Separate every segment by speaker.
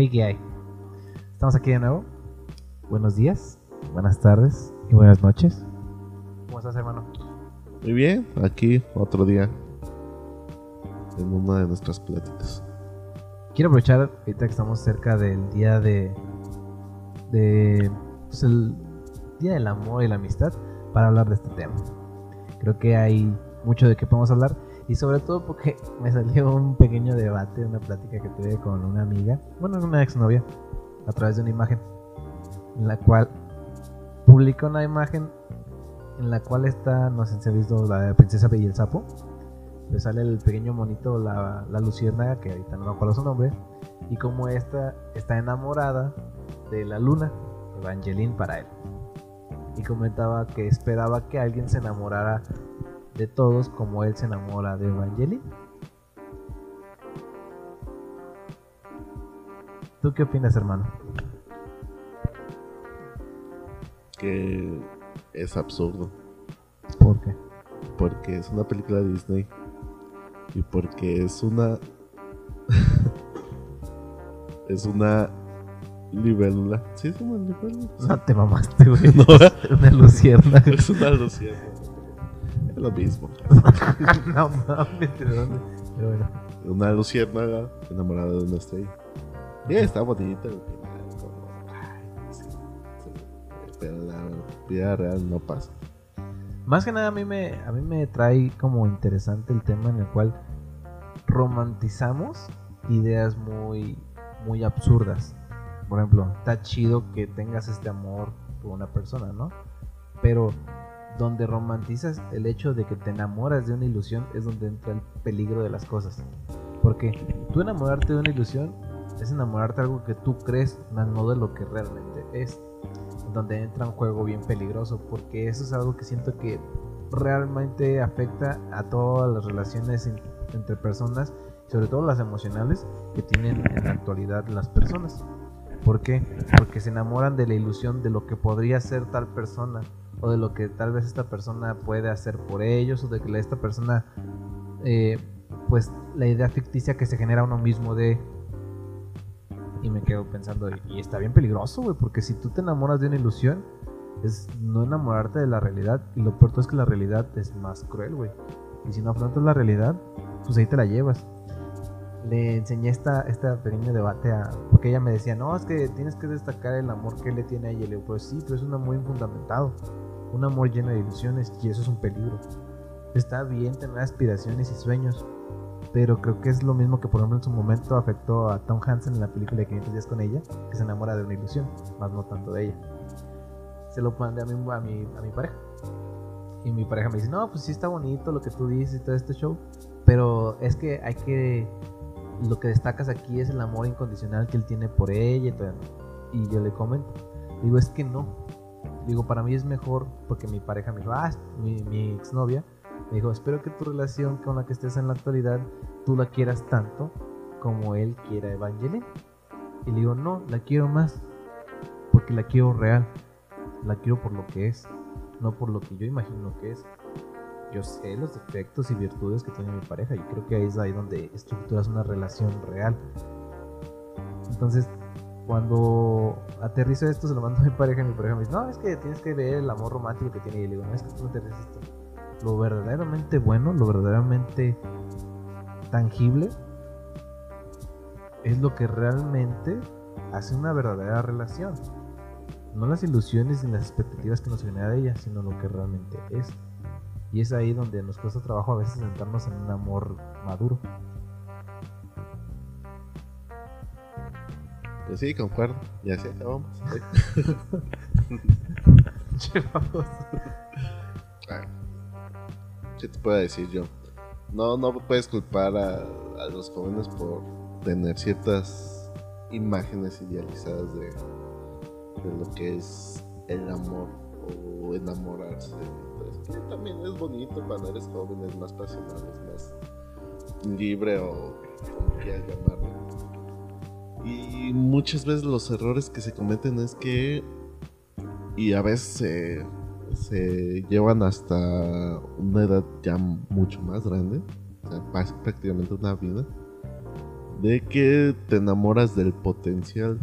Speaker 1: Hey, ¿qué hay? Estamos aquí de nuevo. Buenos días, buenas tardes y buenas noches. ¿Cómo estás, hermano?
Speaker 2: Muy bien, aquí otro día en una de nuestras pláticas.
Speaker 1: Quiero aprovechar ahorita que estamos cerca del día de. de. pues el día del amor y la amistad para hablar de este tema. Creo que hay mucho de qué podemos hablar y sobre todo porque me salió un pequeño debate, una plática que tuve con una amiga, bueno, una exnovia, a través de una imagen, en la cual publica una imagen en la cual está, no sé si ha visto la Princesa Bella y el Sapo, le sale el pequeño monito, la, la luciérnaga, que ahorita no me acuerdo su nombre, y como esta está enamorada de la luna, Evangeline para él. Y comentaba que esperaba que alguien se enamorara de todos como él se enamora de Evangeline. ¿Tú qué opinas, hermano?
Speaker 2: Que es absurdo.
Speaker 1: ¿Por qué?
Speaker 2: Porque es una película de Disney. Y porque es una. es una libélula. Sí, es una libélula.
Speaker 1: No te mamaste, güey.
Speaker 2: No.
Speaker 1: Una luciérnaga.
Speaker 2: Es una luciérnaga. Lo mismo.
Speaker 1: no mames, ¿de dónde? Pero bueno.
Speaker 2: Una luciérnaga enamorada de una estrella. Y está bonita. Pero la vida real no pasa.
Speaker 1: Más que nada a mí me a mí me trae como interesante el tema en el cual romantizamos ideas muy muy absurdas. Por ejemplo, está chido que tengas este amor por una persona, ¿no? Pero donde romantizas el hecho de que te enamoras de una ilusión es donde entra el peligro de las cosas. Porque tú enamorarte de una ilusión es enamorarte de algo que tú crees, más no de lo que realmente es. Donde entra un juego bien peligroso, porque eso es algo que siento que realmente afecta a todas las relaciones en- entre personas, sobre todo las emocionales que tienen en la actualidad las personas. ¿Por qué? Porque se enamoran de la ilusión de lo que podría ser tal persona o de lo que tal vez esta persona puede hacer por ellos o de que esta persona eh, pues la idea ficticia que se genera uno mismo de y me quedo pensando y está bien peligroso güey porque si tú te enamoras de una ilusión es no enamorarte de la realidad y lo peor es que la realidad es más cruel güey y si no afrontas la realidad pues ahí te la llevas le enseñé esta, este pequeño debate a... Porque ella me decía, no, es que tienes que destacar el amor que le tiene a ella. Y le digo, pues sí, pero es un amor infundamentado. Un amor lleno de ilusiones y eso es un peligro. Está bien tener aspiraciones y sueños, pero creo que es lo mismo que por ejemplo en su momento afectó a Tom Hansen en la película de 500 días con ella, que se enamora de una ilusión, más no tanto de ella. Se lo mandé a mi, a mi, a mi pareja. Y mi pareja me dice, no, pues sí está bonito lo que tú dices y todo este show, pero es que hay que lo que destacas aquí es el amor incondicional que él tiene por ella y todo. Y yo le comento, digo, es que no. Digo, para mí es mejor porque mi pareja me dijo, ah, mi, mi exnovia, me dijo, espero que tu relación con la que estés en la actualidad, tú la quieras tanto como él quiera Evangeline. Y le digo, no, la quiero más porque la quiero real. La quiero por lo que es, no por lo que yo imagino que es yo sé los defectos y virtudes que tiene mi pareja y creo que ahí es ahí donde estructuras una relación real. Entonces, cuando aterrizo esto, se lo mando a mi pareja y mi pareja me dice, no, es que tienes que ver el amor romántico que tiene. Y le digo, no, es que tú no aterrizas esto. Lo verdaderamente bueno, lo verdaderamente tangible, es lo que realmente hace una verdadera relación. No las ilusiones ni las expectativas que nos genera de ella, sino lo que realmente es. Y es ahí donde nos cuesta trabajo a veces sentarnos en un amor maduro.
Speaker 2: Pues sí, concuerdo. Y así acabamos. ¿Qué te puedo decir yo? No, no puedes culpar a, a los jóvenes por tener ciertas imágenes idealizadas de, de lo que es el amor o enamorarse. Entonces, que también es bonito cuando eres joven, es más pasional, es más libre o como quieras llamarlo. Y muchas veces los errores que se cometen es que, y a veces se, llevan hasta una edad ya mucho más grande, o sea, prácticamente una vida, de que te enamoras del potencial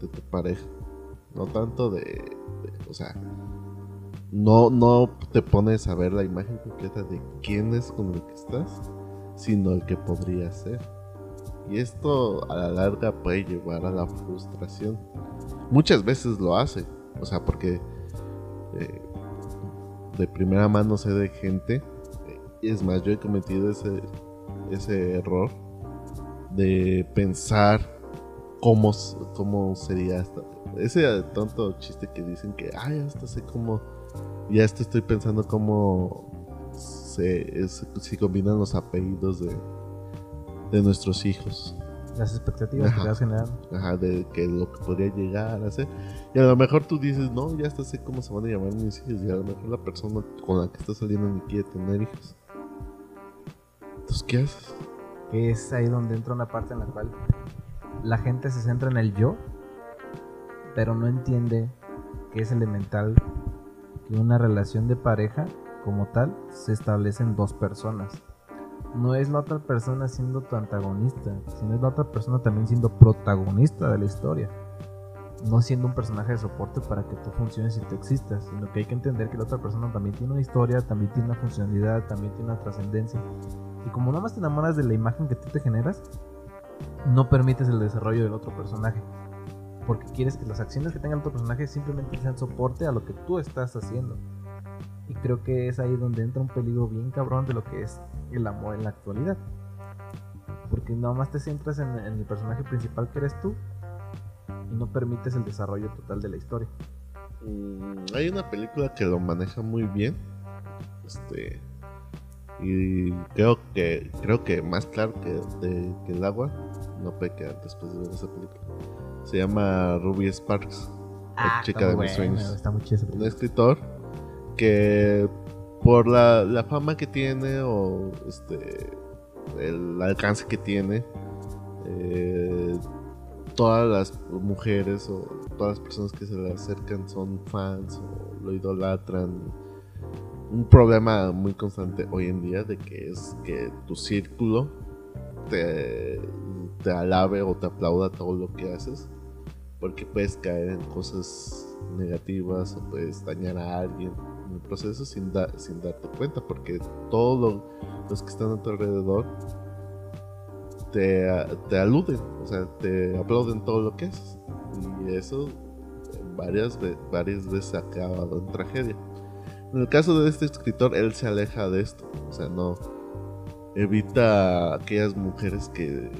Speaker 2: de tu pareja. No tanto de, de- o sea, no, no te pones a ver la imagen completa de quién es con el que estás, sino el que podría ser. Y esto a la larga puede llevar a la frustración. Muchas veces lo hace, o sea, porque eh, de primera mano sé de gente, eh, y es más, yo he cometido ese, ese error de pensar cómo, cómo sería hasta ese tonto chiste que dicen que ay hasta sé cómo ya estoy pensando cómo se, es- si combinan los apellidos de, de nuestros hijos
Speaker 1: Las expectativas
Speaker 2: Ajá.
Speaker 1: que te vas generando.
Speaker 2: Ajá, de que lo que podría llegar a ser. Y a lo mejor tú dices, no, ya hasta sé cómo se van a llamar mis hijos. Y a lo mejor la persona con la que estás saliendo ni quiere tener hijos. Entonces, ¿qué haces?
Speaker 1: Que es ahí donde entra una parte en la cual la gente se centra en el yo, pero no entiende que es elemental que una relación de pareja como tal se establece en dos personas. No es la otra persona siendo tu antagonista, sino es la otra persona también siendo protagonista de la historia. No siendo un personaje de soporte para que tú funciones y tú existas, sino que hay que entender que la otra persona también tiene una historia, también tiene una funcionalidad, también tiene una trascendencia. Y como nada más te enamoras de la imagen que tú te generas, no permites el desarrollo del otro personaje. Porque quieres que las acciones que tenga el otro personaje simplemente sean soporte a lo que tú estás haciendo. Y creo que es ahí donde entra un peligro bien cabrón de lo que es el amor en la actualidad. Porque nada más te centras en, en el personaje principal que eres tú y no permites el desarrollo total de la historia.
Speaker 2: Mm, hay una película que lo maneja muy bien. Este. Y creo que creo que más claro que, de- que el agua no quedar después de ver esa película. Se llama Ruby Sparks. La chica de mis sueños.
Speaker 1: Está muy
Speaker 2: un escritor que por la, la fama que tiene o este el alcance que tiene eh, todas las mujeres o todas las personas que se le acercan son fans o lo idolatran. Un problema muy constante hoy en día de que es que tu círculo te, te alabe o te aplauda todo lo que haces porque puedes caer en cosas negativas o puedes dañar a alguien en el proceso sin, da- sin darte cuenta, porque todos los que están a tu alrededor te, te aluden, o sea, te aplauden todo lo que haces. Y eso varias, ve- varias veces ha acabado en tragedia. En el caso de este escritor, él se aleja de esto, o sea, no evita a aquellas mujeres que,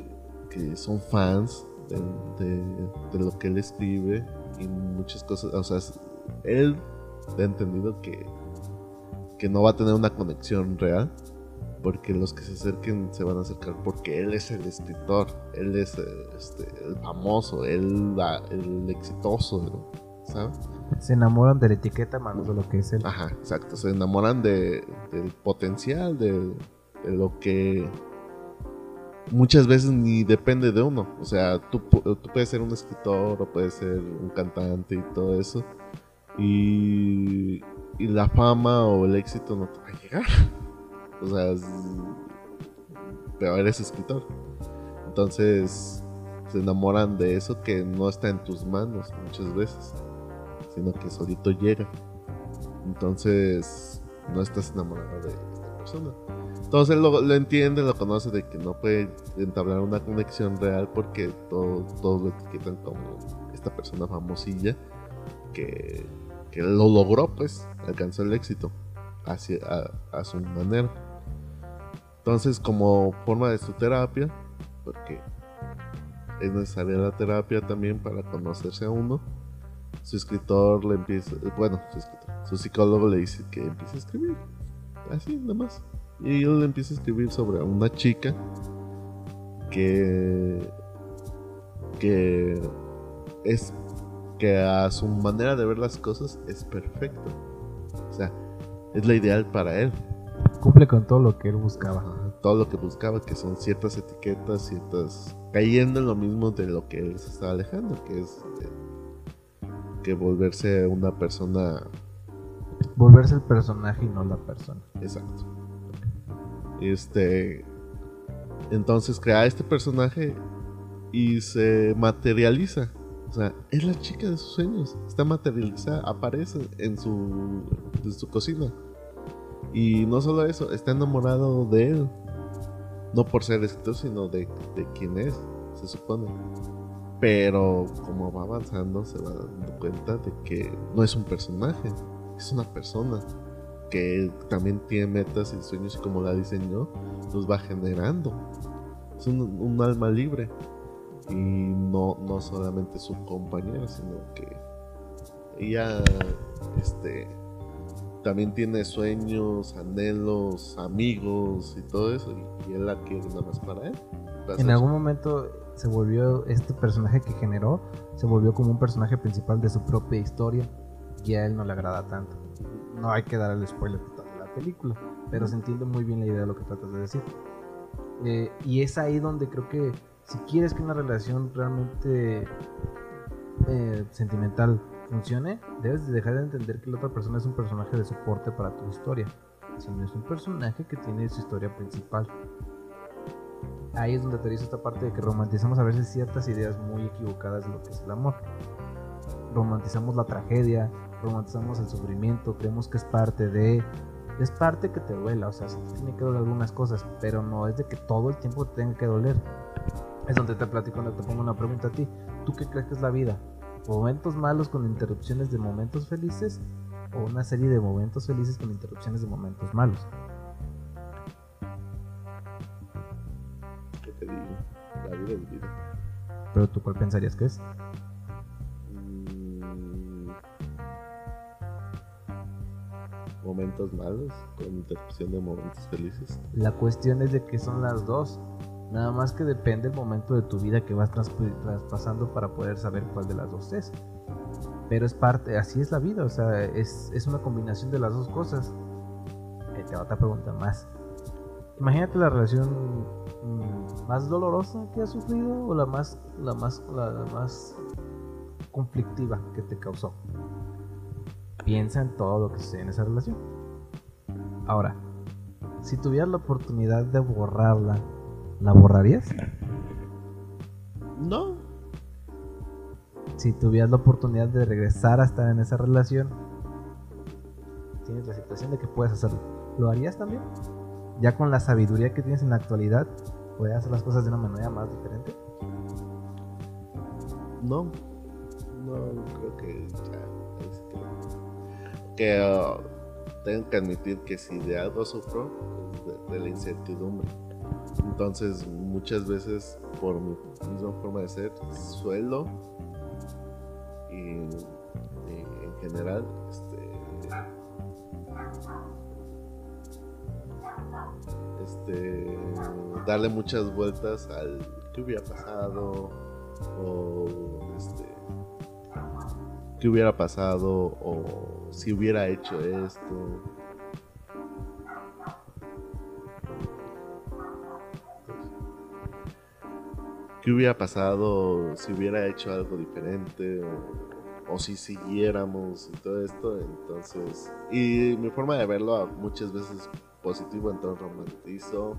Speaker 2: que son fans de, de- de lo que él escribe y muchas cosas, o sea, él ha entendido que, que no va a tener una conexión real porque los que se acerquen se van a acercar porque él es el escritor, él es este, el famoso, él la- el exitoso, ¿sabes?
Speaker 1: Se enamoran de la etiqueta más de lo que es él.
Speaker 2: Ajá, exacto. Se enamoran de, del potencial, de, de lo que muchas veces ni depende de uno. O sea, tú, tú puedes ser un escritor o puedes ser un cantante y todo eso. Y, la fama o el éxito no te va a llegar. O sea, pero eres escritor. Entonces se enamoran de eso que no está en tus manos muchas veces, sino que solito llega. Entonces no estás enamorado de esta persona. Entonces lo, lo entiende, lo conoce de que no puede entablar una conexión real porque todo- todos lo etiquetan como esta persona famosilla que, que lo logró, pues, alcanzó el éxito hacia, a, a su manera. Entonces, como forma de su terapia, porque es necesaria la terapia también para conocerse a uno, su escritor le empieza, bueno, su, escritor, su psicólogo le dice que empiece a escribir, así nada más. Y él empieza a escribir sobre una chica que que es que a su manera de ver las cosas es perfecto. O sea, es la ideal para él.
Speaker 1: Cumple con todo lo que él buscaba.
Speaker 2: Ajá, Todo lo que buscaba, que son ciertas etiquetas, ciertas. cayendo en lo mismo de lo que él se estaba alejando, que es eh, que volverse una persona
Speaker 1: Volverse el personaje y no la persona.
Speaker 2: Exacto. Este. Entonces crea este personaje y se materializa. O sea, es la chica de sus sueños. Está materializada, aparece en su, en su cocina. Y no solo eso, está enamorado de él. No por ser escritor, sino de, de quién es, se supone. Pero como va avanzando, se va dando cuenta de que no es un personaje, es una persona que también tiene metas y sueños y como la diseñó, los va generando. Es un, alma libre y no, no solamente su compañera, sino que ella este, también tiene sueños, anhelos, amigos y todo eso, y, él la quiere nada más para él.
Speaker 1: En algún momento se volvió este personaje que generó, se volvió como un personaje principal de su propia historia y a él no le agrada tanto. No hay que dar el spoiler de toda la película, pero se entiende muy bien la idea de lo que tratas de decir. Eh, y es ahí donde creo que si quieres que una relación realmente eh, sentimental funcione, debes de dejar de entender que la otra persona es un personaje de soporte para tu historia, sino es un personaje que tiene su historia principal. Ahí es donde aterriza esta parte de que romantizamos a veces ciertas ideas muy equivocadas de lo que es el amor. Romantizamos la tragedia, romantizamos el sufrimiento, creemos que es parte de... Es parte que te duela, o sea, sí tiene que doler algunas cosas, pero no es de que todo el tiempo te tenga que doler. Es donde te platico, donde te pongo una pregunta a ti. ¿Tú qué crees que es la vida? momentos malos con interrupciones de momentos felices o una serie de momentos felices con interrupciones de momentos malos.
Speaker 2: ¿Qué te digo? La vida es vida.
Speaker 1: ¿Pero tú cuál pensarías que es?
Speaker 2: Mm, momentos malos con interrupción de momentos felices.
Speaker 1: La cuestión es de que son las dos. Nada más que depende el momento de tu vida que vas traspasando para poder saber cuál de las dos es. Pero es parte, así es la vida, o sea, es, una combinación de las dos cosas. Eh, te otra pregunta más. Imagínate la relación mm, más dolorosa que has sufrido o la más, la más, la, más conflictiva que te causó. Piensa en todo lo que sucede en esa relación. Ahora, si tuvieras la oportunidad de borrarla ¿La borrarías?
Speaker 2: No.
Speaker 1: Si tuvieras la oportunidad de regresar a estar en esa relación, tienes la situación de que puedes hacerlo. ¿Lo harías también? Ya con la sabiduría que tienes en la actualidad, ¿puedes hacer las cosas de una manera más diferente?
Speaker 2: No. No, creo que ya. Este, que uh, tengo que admitir que si de algo sufro, de la incertidumbre entonces, muchas veces, por mi misma forma de ser, suelo y, en general, este, este, darle muchas vueltas al qué hubiera pasado o este, qué hubiera pasado o si hubiera hecho esto qué hubiera pasado si hubiera hecho algo diferente o, si siguiéramos y todo esto. Entonces, y mi forma de verlo muchas veces positivo, entonces romantizo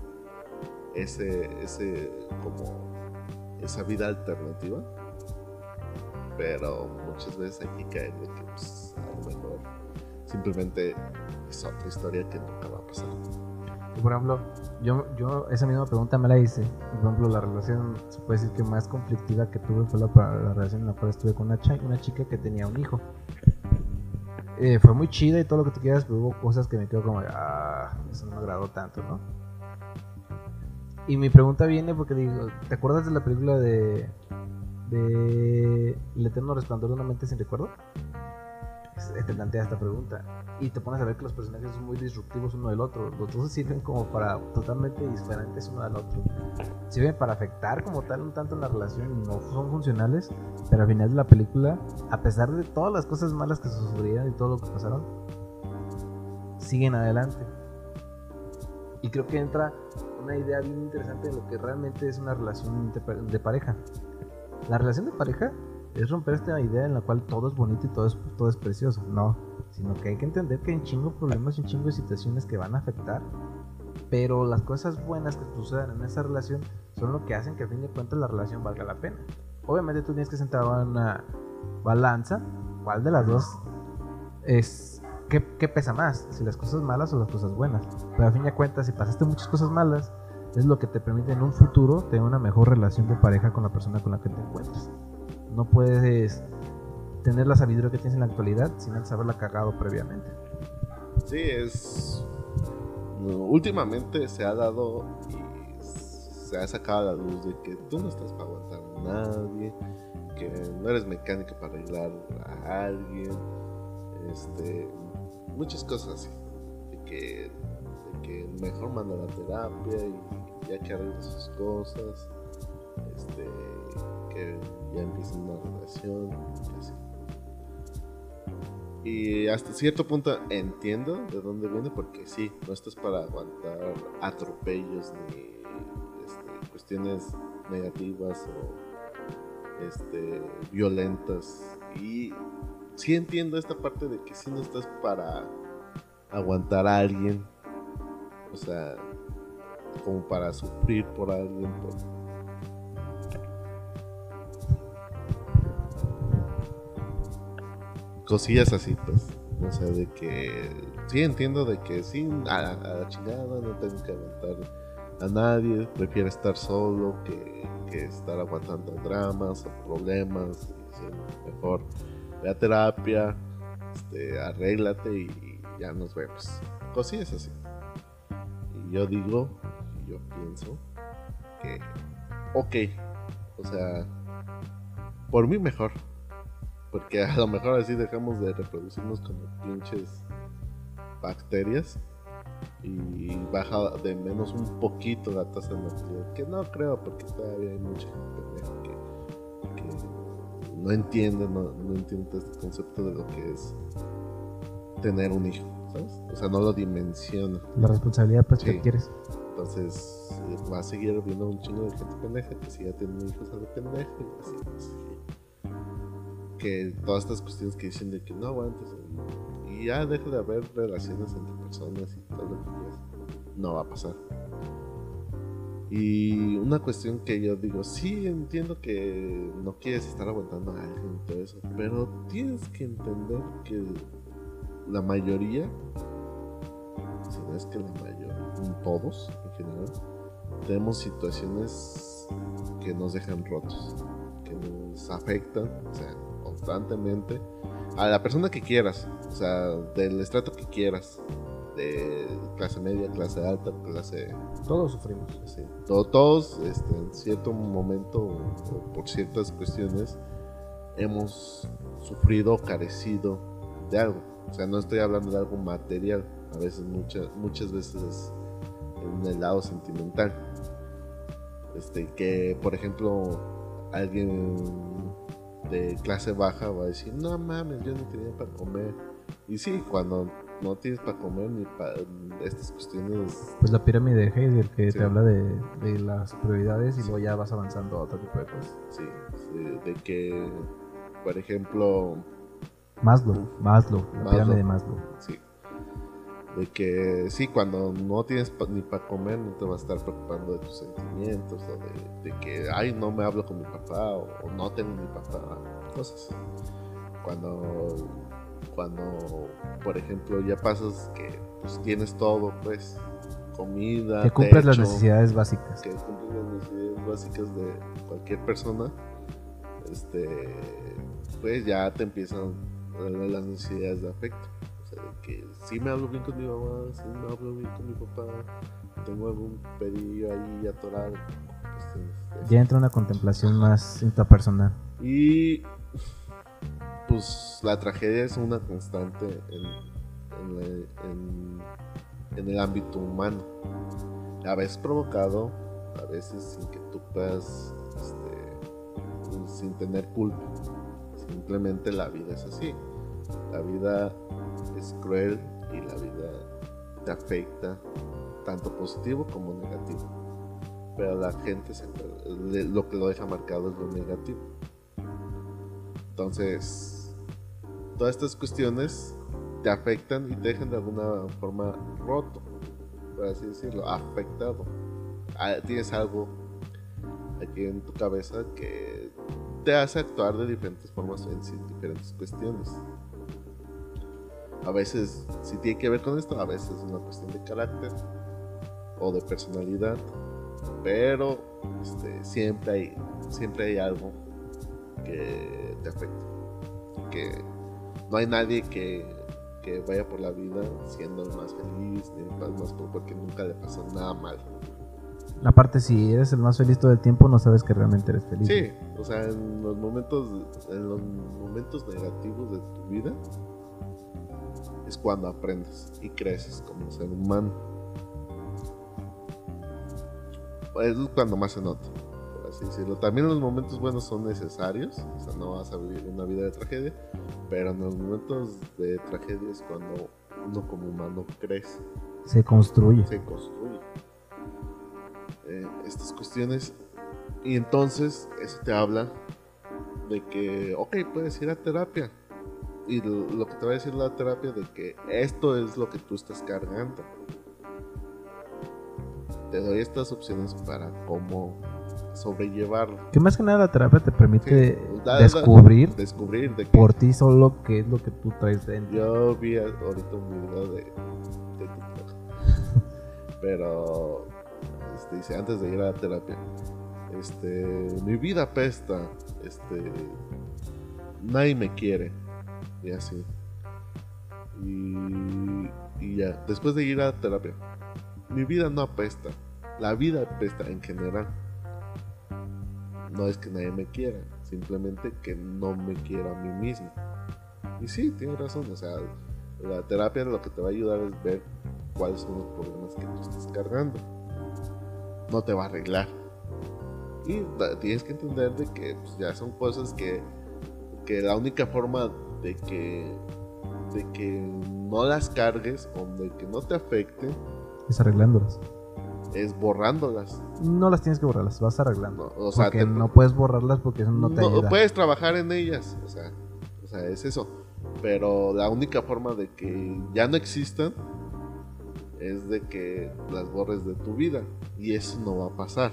Speaker 2: ese, ese, como, esa vida alternativa. Pero muchas veces hay que caer de que pues, a lo mejor simplemente es otra historia que nunca va a pasar.
Speaker 1: Por ejemplo, yo, yo esa misma pregunta me la hice. Por ejemplo, la relación, se puede decir que más conflictiva que tuve fue la, la relación en la cual estuve con una, una chica que tenía un hijo. Eh, fue muy chida y todo lo que tú quieras, pero hubo cosas que me quedo como, ah, eso no me agradó tanto, ¿no? Y mi pregunta viene porque digo, ¿te acuerdas de la película de, de El eterno resplandor de una mente sin recuerdo? Te plantea esta pregunta y te pones a ver que los personajes son muy disruptivos uno del otro. Los dos sirven como para totalmente diferentes uno del otro. Sirven para afectar como tal un tanto la relación y no son funcionales, pero al final de la película, a pesar de todas las cosas malas que se sufrieron y todo lo que pasaron, siguen adelante. Y creo que entra una idea bien interesante de lo que realmente es una relación de pareja. La relación de pareja es romper esta idea en la cual todo es bonito y todo es, todo es precioso. No, sino que hay que entender que hay un chingo de problemas y un chingo de situaciones que van a afectar pero las cosas buenas que sucedan en esa relación son lo que hacen que a fin de cuentas la relación valga la pena. Obviamente tú tienes que sentar una balanza, cuál de las dos es qué, pesa más, si las cosas malas o las cosas buenas. Pero a fin de cuentas, si pasaste muchas cosas malas, es lo que te permite en un futuro tener una mejor relación de pareja con la persona con la que te encuentres. No puedes tener la sabiduría que tienes en la actualidad sin haberla cagado previamente.
Speaker 2: Sí, es. Últimamente se ha dado y se ha sacado a la luz de que tú no estás para aguantar a nadie, que no eres mecánico para arreglar a alguien, este, muchas cosas así. De que, que mejor manda la terapia y ya que arregle sus cosas, este, que ya empieza una relación y así. Y hasta cierto punto entiendo de dónde viene, porque sí, no estás para aguantar atropellos ni este, cuestiones negativas o este, violentas. Y sí entiendo esta parte de que sí no estás para aguantar a alguien, o sea, como para sufrir por alguien. Cosillas así, pues. O sea, de que sí entiendo de que sí, a, la chingada, no tengo que aguantar a nadie, prefiero estar solo que, estar aguantando dramas o problemas. mejor ve a terapia, este, arréglate y, ya nos vemos. Cosillas así. Y yo digo, yo pienso que, ok, o sea, por mí mejor. Porque a lo mejor así dejamos de reproducirnos como pinches bacterias y baja de menos un poquito la tasa de mortalidad. Que no creo, porque todavía hay mucha gente que, no entiende, no, entiende este concepto de lo que es tener un hijo, ¿sabes? O sea, no lo dimensiona.
Speaker 1: La responsabilidad, pues, que quieres.
Speaker 2: Entonces, va a seguir viendo un chingo de gente pendeja que siga teniendo hijos a lo pendejo y así, así que todas estas cuestiones que dicen de que no aguantes y ya deja de haber relaciones entre personas y todo lo que quieras, no va a pasar. Y una cuestión que yo digo, sí entiendo que no quieres estar aguantando a alguien y todo eso, pero tienes que entender que la mayoría, si no es que la mayoría, todos en general, tenemos situaciones que nos dejan rotos, que nos afectan, o sea, constantemente a la persona que quieras, o sea, del estrato que quieras, de clase media, clase alta, clase...
Speaker 1: Todos sufrimos.
Speaker 2: Sí, todos, este, en cierto momento o por ciertas cuestiones, hemos sufrido carecido de algo. O sea, no estoy hablando de algo material, a veces, muchas muchas veces en el lado sentimental. Este, que, por ejemplo, alguien de clase baja va a decir, no mames, yo no tenía para comer. Y sí, cuando no tienes para comer ni para estas cuestiones.
Speaker 1: Pues la pirámide de Heider que te habla de, de, las prioridades y luego ya vas avanzando a otro tipo de cosas.
Speaker 2: Sí, de que, por ejemplo.
Speaker 1: Maslow, Maslow, la pirámide de Maslow.
Speaker 2: Sí, de que sí, cuando no tienes ni para comer, no te vas a estar preocupando de tus sentimientos, o de, que, ay, no me hablo con mi papá, o, no tengo mi papá, cosas. Cuando, cuando, por ejemplo, ya pasas que pues, tienes todo, pues, comida,
Speaker 1: que cumples las necesidades básicas.
Speaker 2: Que cumples las necesidades básicas de cualquier persona, este, pues ya te empiezan las necesidades de afecto que si me hablo bien con mi mamá, si me hablo bien con mi papá, tengo algún pedido ahí atorado.
Speaker 1: Pues, ya entra una contemplación más intrapersonal.
Speaker 2: Y pues la tragedia es una constante en, en, en, el ámbito humano. A veces provocado, a veces sin que tú puedas, este, sin tener culpa. Simplemente la vida es así. La vida es cruel y la vida te afecta, tanto positivo como negativo. Pero la gente lo que lo deja marcado es lo negativo. Entonces, todas estas cuestiones te afectan y te dejan de alguna forma roto. por así decirlo, afectado. Ah, Tienes algo aquí en tu cabeza que te hace actuar de diferentes formas en diferentes cuestiones. A veces, si tiene que ver con esto, a veces es una cuestión de carácter o de personalidad, pero este, siempre, hay, siempre hay algo que te afecta. Que no hay nadie que, que vaya por la vida siendo el más feliz, ni el más pobre, porque nunca le pasó nada mal.
Speaker 1: Aparte, si eres el más feliz todo el tiempo, no sabes que realmente eres feliz.
Speaker 2: Sí, o sea, en los momentos, en los momentos negativos de tu vida es cuando aprendes y creces como ser humano. Es cuando más se nota, por así decirlo. También los momentos buenos son necesarios, o sea, no vas a vivir una vida de tragedia, pero en los momentos de tragedia es cuando uno como humano crece,
Speaker 1: Se construye.
Speaker 2: se construye. Eh, estas cuestiones y entonces eso te habla de que, ok, puedes ir a terapia. Y lo, que te va a decir la terapia de que esto es lo que tú estás cargando. Te doy estas opciones para cómo sobrellevarlo.
Speaker 1: Que más que nada la terapia te permite
Speaker 2: Sí, da- da-
Speaker 1: descubrir
Speaker 2: Descubrir de que
Speaker 1: por ti solo qué es lo que tú traes dentro.
Speaker 2: yo vi ahorita un video de, de TikTok. Pero este, dice antes de ir a la terapia. Este, mi vida apesta. Este, nadie me quiere. Y así. Y, ya, después de ir a terapia. Mi vida no apesta. La vida apesta en general. No es que nadie me quiera, simplemente que no me quiero a mí mismo. Y sí, tiene razón, o sea, la terapia lo que te va a ayudar es ver cuáles son los problemas que tú estás cargando. No te va a arreglar. Y tienes que entender de que pues, ya son cosas que, que la única forma de que, de que no las cargues o de que no te afecten
Speaker 1: Es arreglándolas.
Speaker 2: es borrándolas.
Speaker 1: No las tienes que borrar, las vas arreglando.
Speaker 2: No, o sea,
Speaker 1: porque
Speaker 2: te-
Speaker 1: no puedes borrarlas porque eso no te
Speaker 2: No,
Speaker 1: ayuda.
Speaker 2: puedes trabajar en ellas, o sea, o sea, es eso. Pero la única forma de que ya no existan es de que las borres de tu vida y eso no va a pasar.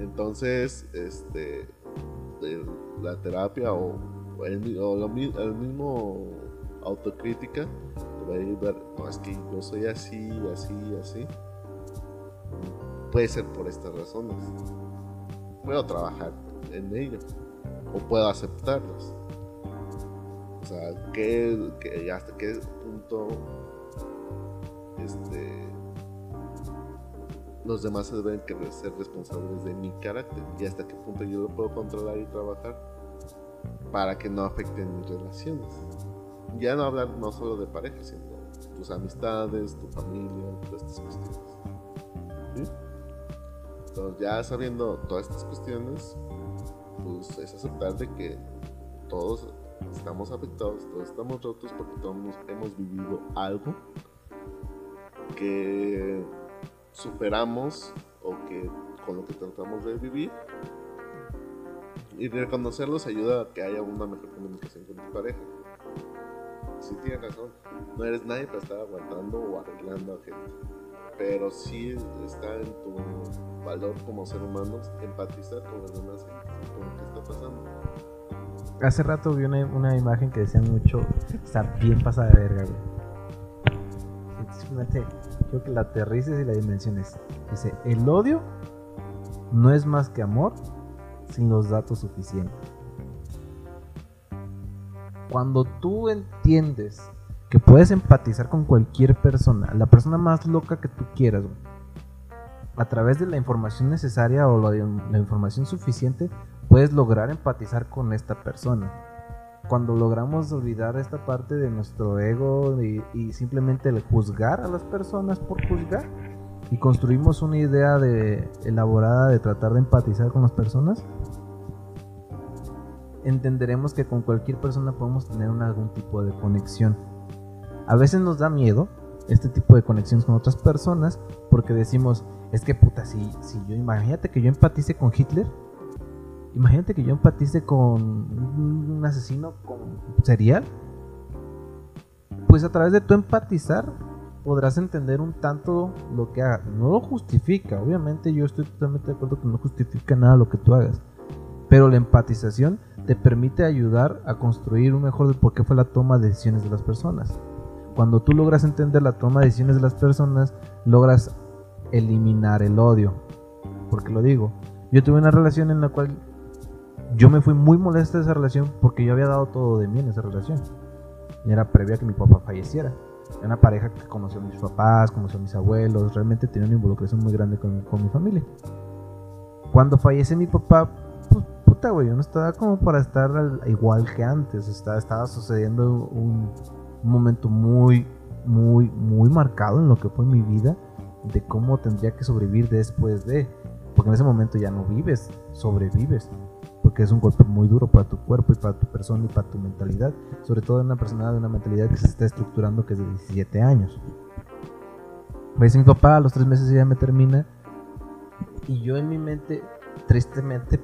Speaker 2: Entonces, este, la terapia o el, o lo el mismo autocrítica te va a ayudar. No, es que yo soy así, así, así. Puede ser por estas razones. Puedo trabajar en ello o puedo aceptarlos. O sea, ¿qué, hasta qué punto este, los demás se deben ser responsables de mi carácter y hasta qué punto yo lo puedo controlar y trabajar para que no afecten mis relaciones. Ya no hablar no solo de pareja, sino tus amistades, tu familia, todas estas cuestiones. ¿Sí? Entonces, ya sabiendo todas estas cuestiones, pues es aceptar de que todos estamos afectados, todos estamos rotos porque todos hemos vivido algo que superamos o que con lo que tratamos de vivir y reconocerlos ayuda a que haya una mejor comunicación con tu pareja. Sí tienes razón, no eres nadie para estar aguantando o arreglando a gente, pero sí está en tu valor como ser humano empatizar con las demás con lo que está pasando.
Speaker 1: Hace rato vi una, una imagen que decía mucho, está bien pasada de verga, güey. Creo que la aterrices y la dimensiones. Dice, el odio no es más que amor sin los datos suficientes. Cuando tú entiendes que puedes empatizar con cualquier persona, la persona más loca que tú quieras, a través de la información necesaria o la, información suficiente, puedes lograr empatizar con esta persona. Cuando logramos olvidar esta parte de nuestro ego y, simplemente juzgar a las personas por juzgar y construimos una idea de, elaborada de tratar de empatizar con las personas, entenderemos que con cualquier persona podemos tener algún tipo de conexión. A veces nos da miedo este tipo de conexiones con otras personas porque decimos, es que puta, si, si yo, imagínate que yo empatice con Hitler, imagínate que yo empatice con un un asesino con serial, pues a través de tu empatizar podrás entender un tanto lo que haga. No lo justifica, obviamente yo estoy totalmente de acuerdo que no justifica nada lo que tú hagas. Pero la empatización te permite ayudar a construir un mejor de por qué fue la toma de decisiones de las personas. Cuando tú logras entender la toma de decisiones de las personas, logras eliminar el odio. Porque lo digo, yo tuve una relación en la cual yo me fui muy molesta de esa relación porque yo había dado todo de mí en esa relación. Y era previa a que mi papá falleciera. Una pareja que conoció a mis papás, conoció a mis abuelos, realmente tenía una involucración muy grande con, con mi familia. Cuando fallece mi papá, pues puta, güey, yo no estaba como para estar igual que antes. Estaba, estaba sucediendo un, un momento muy, muy, muy marcado en lo que fue mi vida de cómo tendría que sobrevivir después de. Porque en ese momento ya no vives, sobrevives. Porque es un golpe muy duro para tu cuerpo y para tu persona y para tu mentalidad. Sobre todo en una persona de una mentalidad que se está estructurando que es de 17 años. Pues mi papá a los tres meses ya me termina. Y yo en mi mente, tristemente,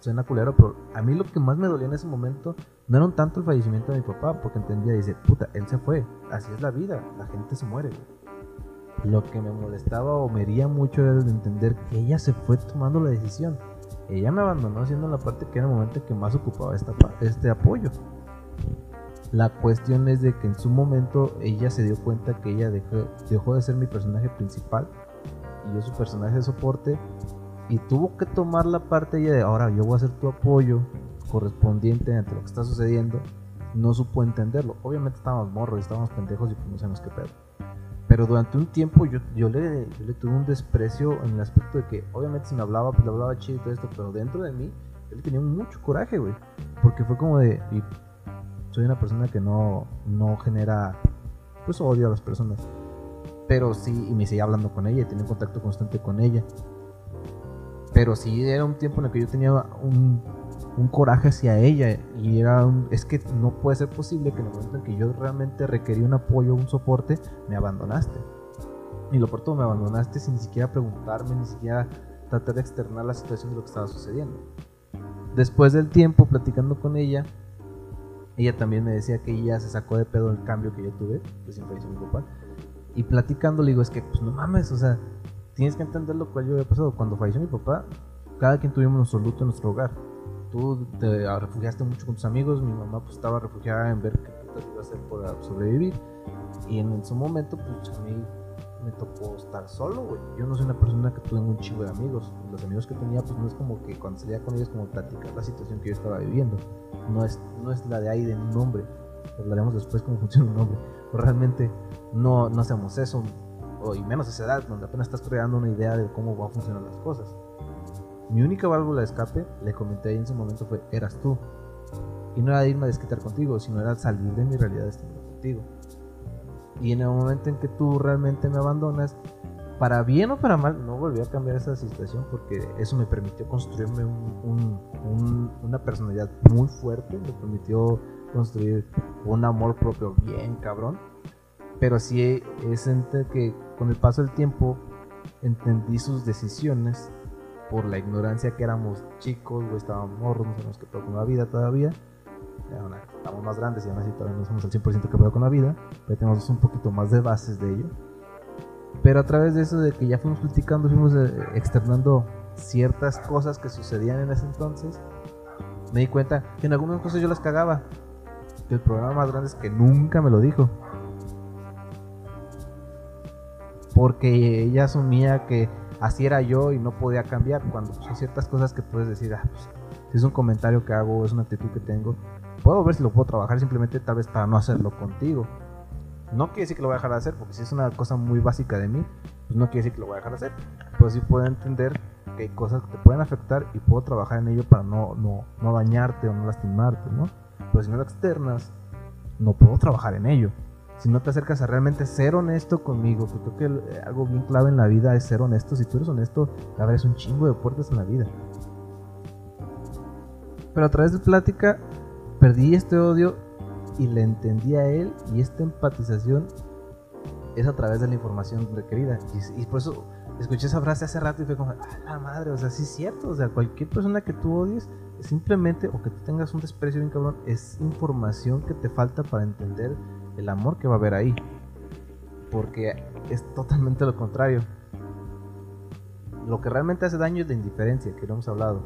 Speaker 1: suena culero, pero a mí lo que más me dolía en ese momento no era tanto el fallecimiento de mi papá, porque entendía, dice, puta, él se fue, así es la vida, la gente se muere. Lo que me molestaba o me hería mucho era el entender que ella se fue tomando la decisión. Ella me abandonó haciendo la parte que era el momento que más ocupaba esta, este apoyo. La cuestión es de que en su momento ella se dio cuenta que ella dejó, dejó de ser mi personaje principal y yo su personaje de soporte y tuvo que tomar la parte ella de ahora yo voy a ser tu apoyo correspondiente ante lo que está sucediendo. No supo entenderlo. Obviamente estábamos morros, estábamos pendejos y pues no sabemos qué pedo. Pero durante un tiempo yo, yo, le, le tuve un desprecio en el aspecto de que, obviamente, si me hablaba, pues le hablaba chido y todo esto, pero dentro de mí, él tenía mucho coraje, güey. Porque fue como de. Soy una persona que no, no genera, pues, odio a las personas. Pero sí, y me seguía hablando con ella, y tenía contacto constante con ella. Pero sí, era un tiempo en el que yo tenía un, un coraje hacia ella y era un, es que no puede ser posible que en el momento en que yo realmente requería un apoyo, un soporte, me abandonaste. Y lo por todo me abandonaste sin ni siquiera preguntarme, ni siquiera tratar de externar la situación de lo que estaba sucediendo. Después del tiempo platicando con ella, ella también me decía que ella se sacó de pedo el cambio que yo tuve, que siempre hizo mi papá. Y platicando le digo, es que pues no mames, o sea, tienes que entender lo cual yo había pasado. Cuando falleció mi papá, cada quien tuvimos nuestro luto en nuestro hogar tú te refugiaste mucho con tus amigos, mi mamá pues estaba refugiada en ver qué putas iba a hacer para sobrevivir. Y en su momento, pues a mí me tocó estar solo, güey. Yo no soy una persona que tuve un chivo de amigos. Los amigos que tenía, pues no es como que cuando salía con ellos, como platicar la situación que yo estaba viviendo. No es, no es la de ahí de un hombre. Hablaremos después cómo funciona un hombre. Pero realmente no, no hacemos eso, o, y menos a esa edad, donde apenas estás creando una idea de cómo van a funcionar las cosas. Mi única válvula de escape, le comenté ahí en ese momento, fue, eras tú. Y no era irme a desquitar contigo, sino era salir de mi realidad estar contigo. Y en el momento en que tú realmente me abandonas, para bien o para mal, no volví a cambiar esa situación porque eso me permitió construirme una personalidad muy fuerte, me permitió construir un amor propio bien cabrón. Pero sí es que con el paso del tiempo entendí sus decisiones por la ignorancia que éramos chicos, güey, estábamos morros, no sabemos qué pedo con la vida todavía. Ahora estamos más grandes y aún todavía no somos al 100% que pedo con la vida, pero tenemos un poquito más de bases de ello. Pero a través de eso, de que ya fuimos platicando, fuimos eh, externando ciertas cosas que sucedían en ese entonces, me di cuenta que en algunas cosas yo las cagaba. Que el problema más grande es que nunca me lo dijo. Porque ella asumía que así era yo y no podía cambiar. Cuando pues, hay ciertas cosas que puedes decir, ah, pues, si es un comentario que hago, es una actitud que tengo, puedo ver si lo puedo trabajar simplemente tal vez para no hacerlo contigo. No quiere decir que lo voy a dejar de hacer, porque si es una cosa muy básica de mí, pues no quiere decir que lo voy a dejar de hacer. Pero sí puedo entender que hay cosas que te pueden afectar y puedo trabajar en ello para no, no, no dañarte o no lastimarte, ¿no? Pero si no lo externas, no puedo trabajar en ello si no te acercas a realmente ser honesto conmigo, porque creo que algo bien clave en la vida es ser honesto. Si tú eres honesto, abres un chingo de puertas en la vida. Pero a través de plática perdí este odio y le entendí a él y esta empatización es a través de la información requerida. Y, por eso escuché esa frase hace rato y fue como, ah, la madre, o sea, sí es cierto, o sea, cualquier persona que tú odies, simplemente, o que tú tengas un desprecio bien cabrón, es información que te falta para entender el amor que va a haber ahí. Porque es totalmente lo contrario. Lo que realmente hace daño es la indiferencia, que no hemos hablado.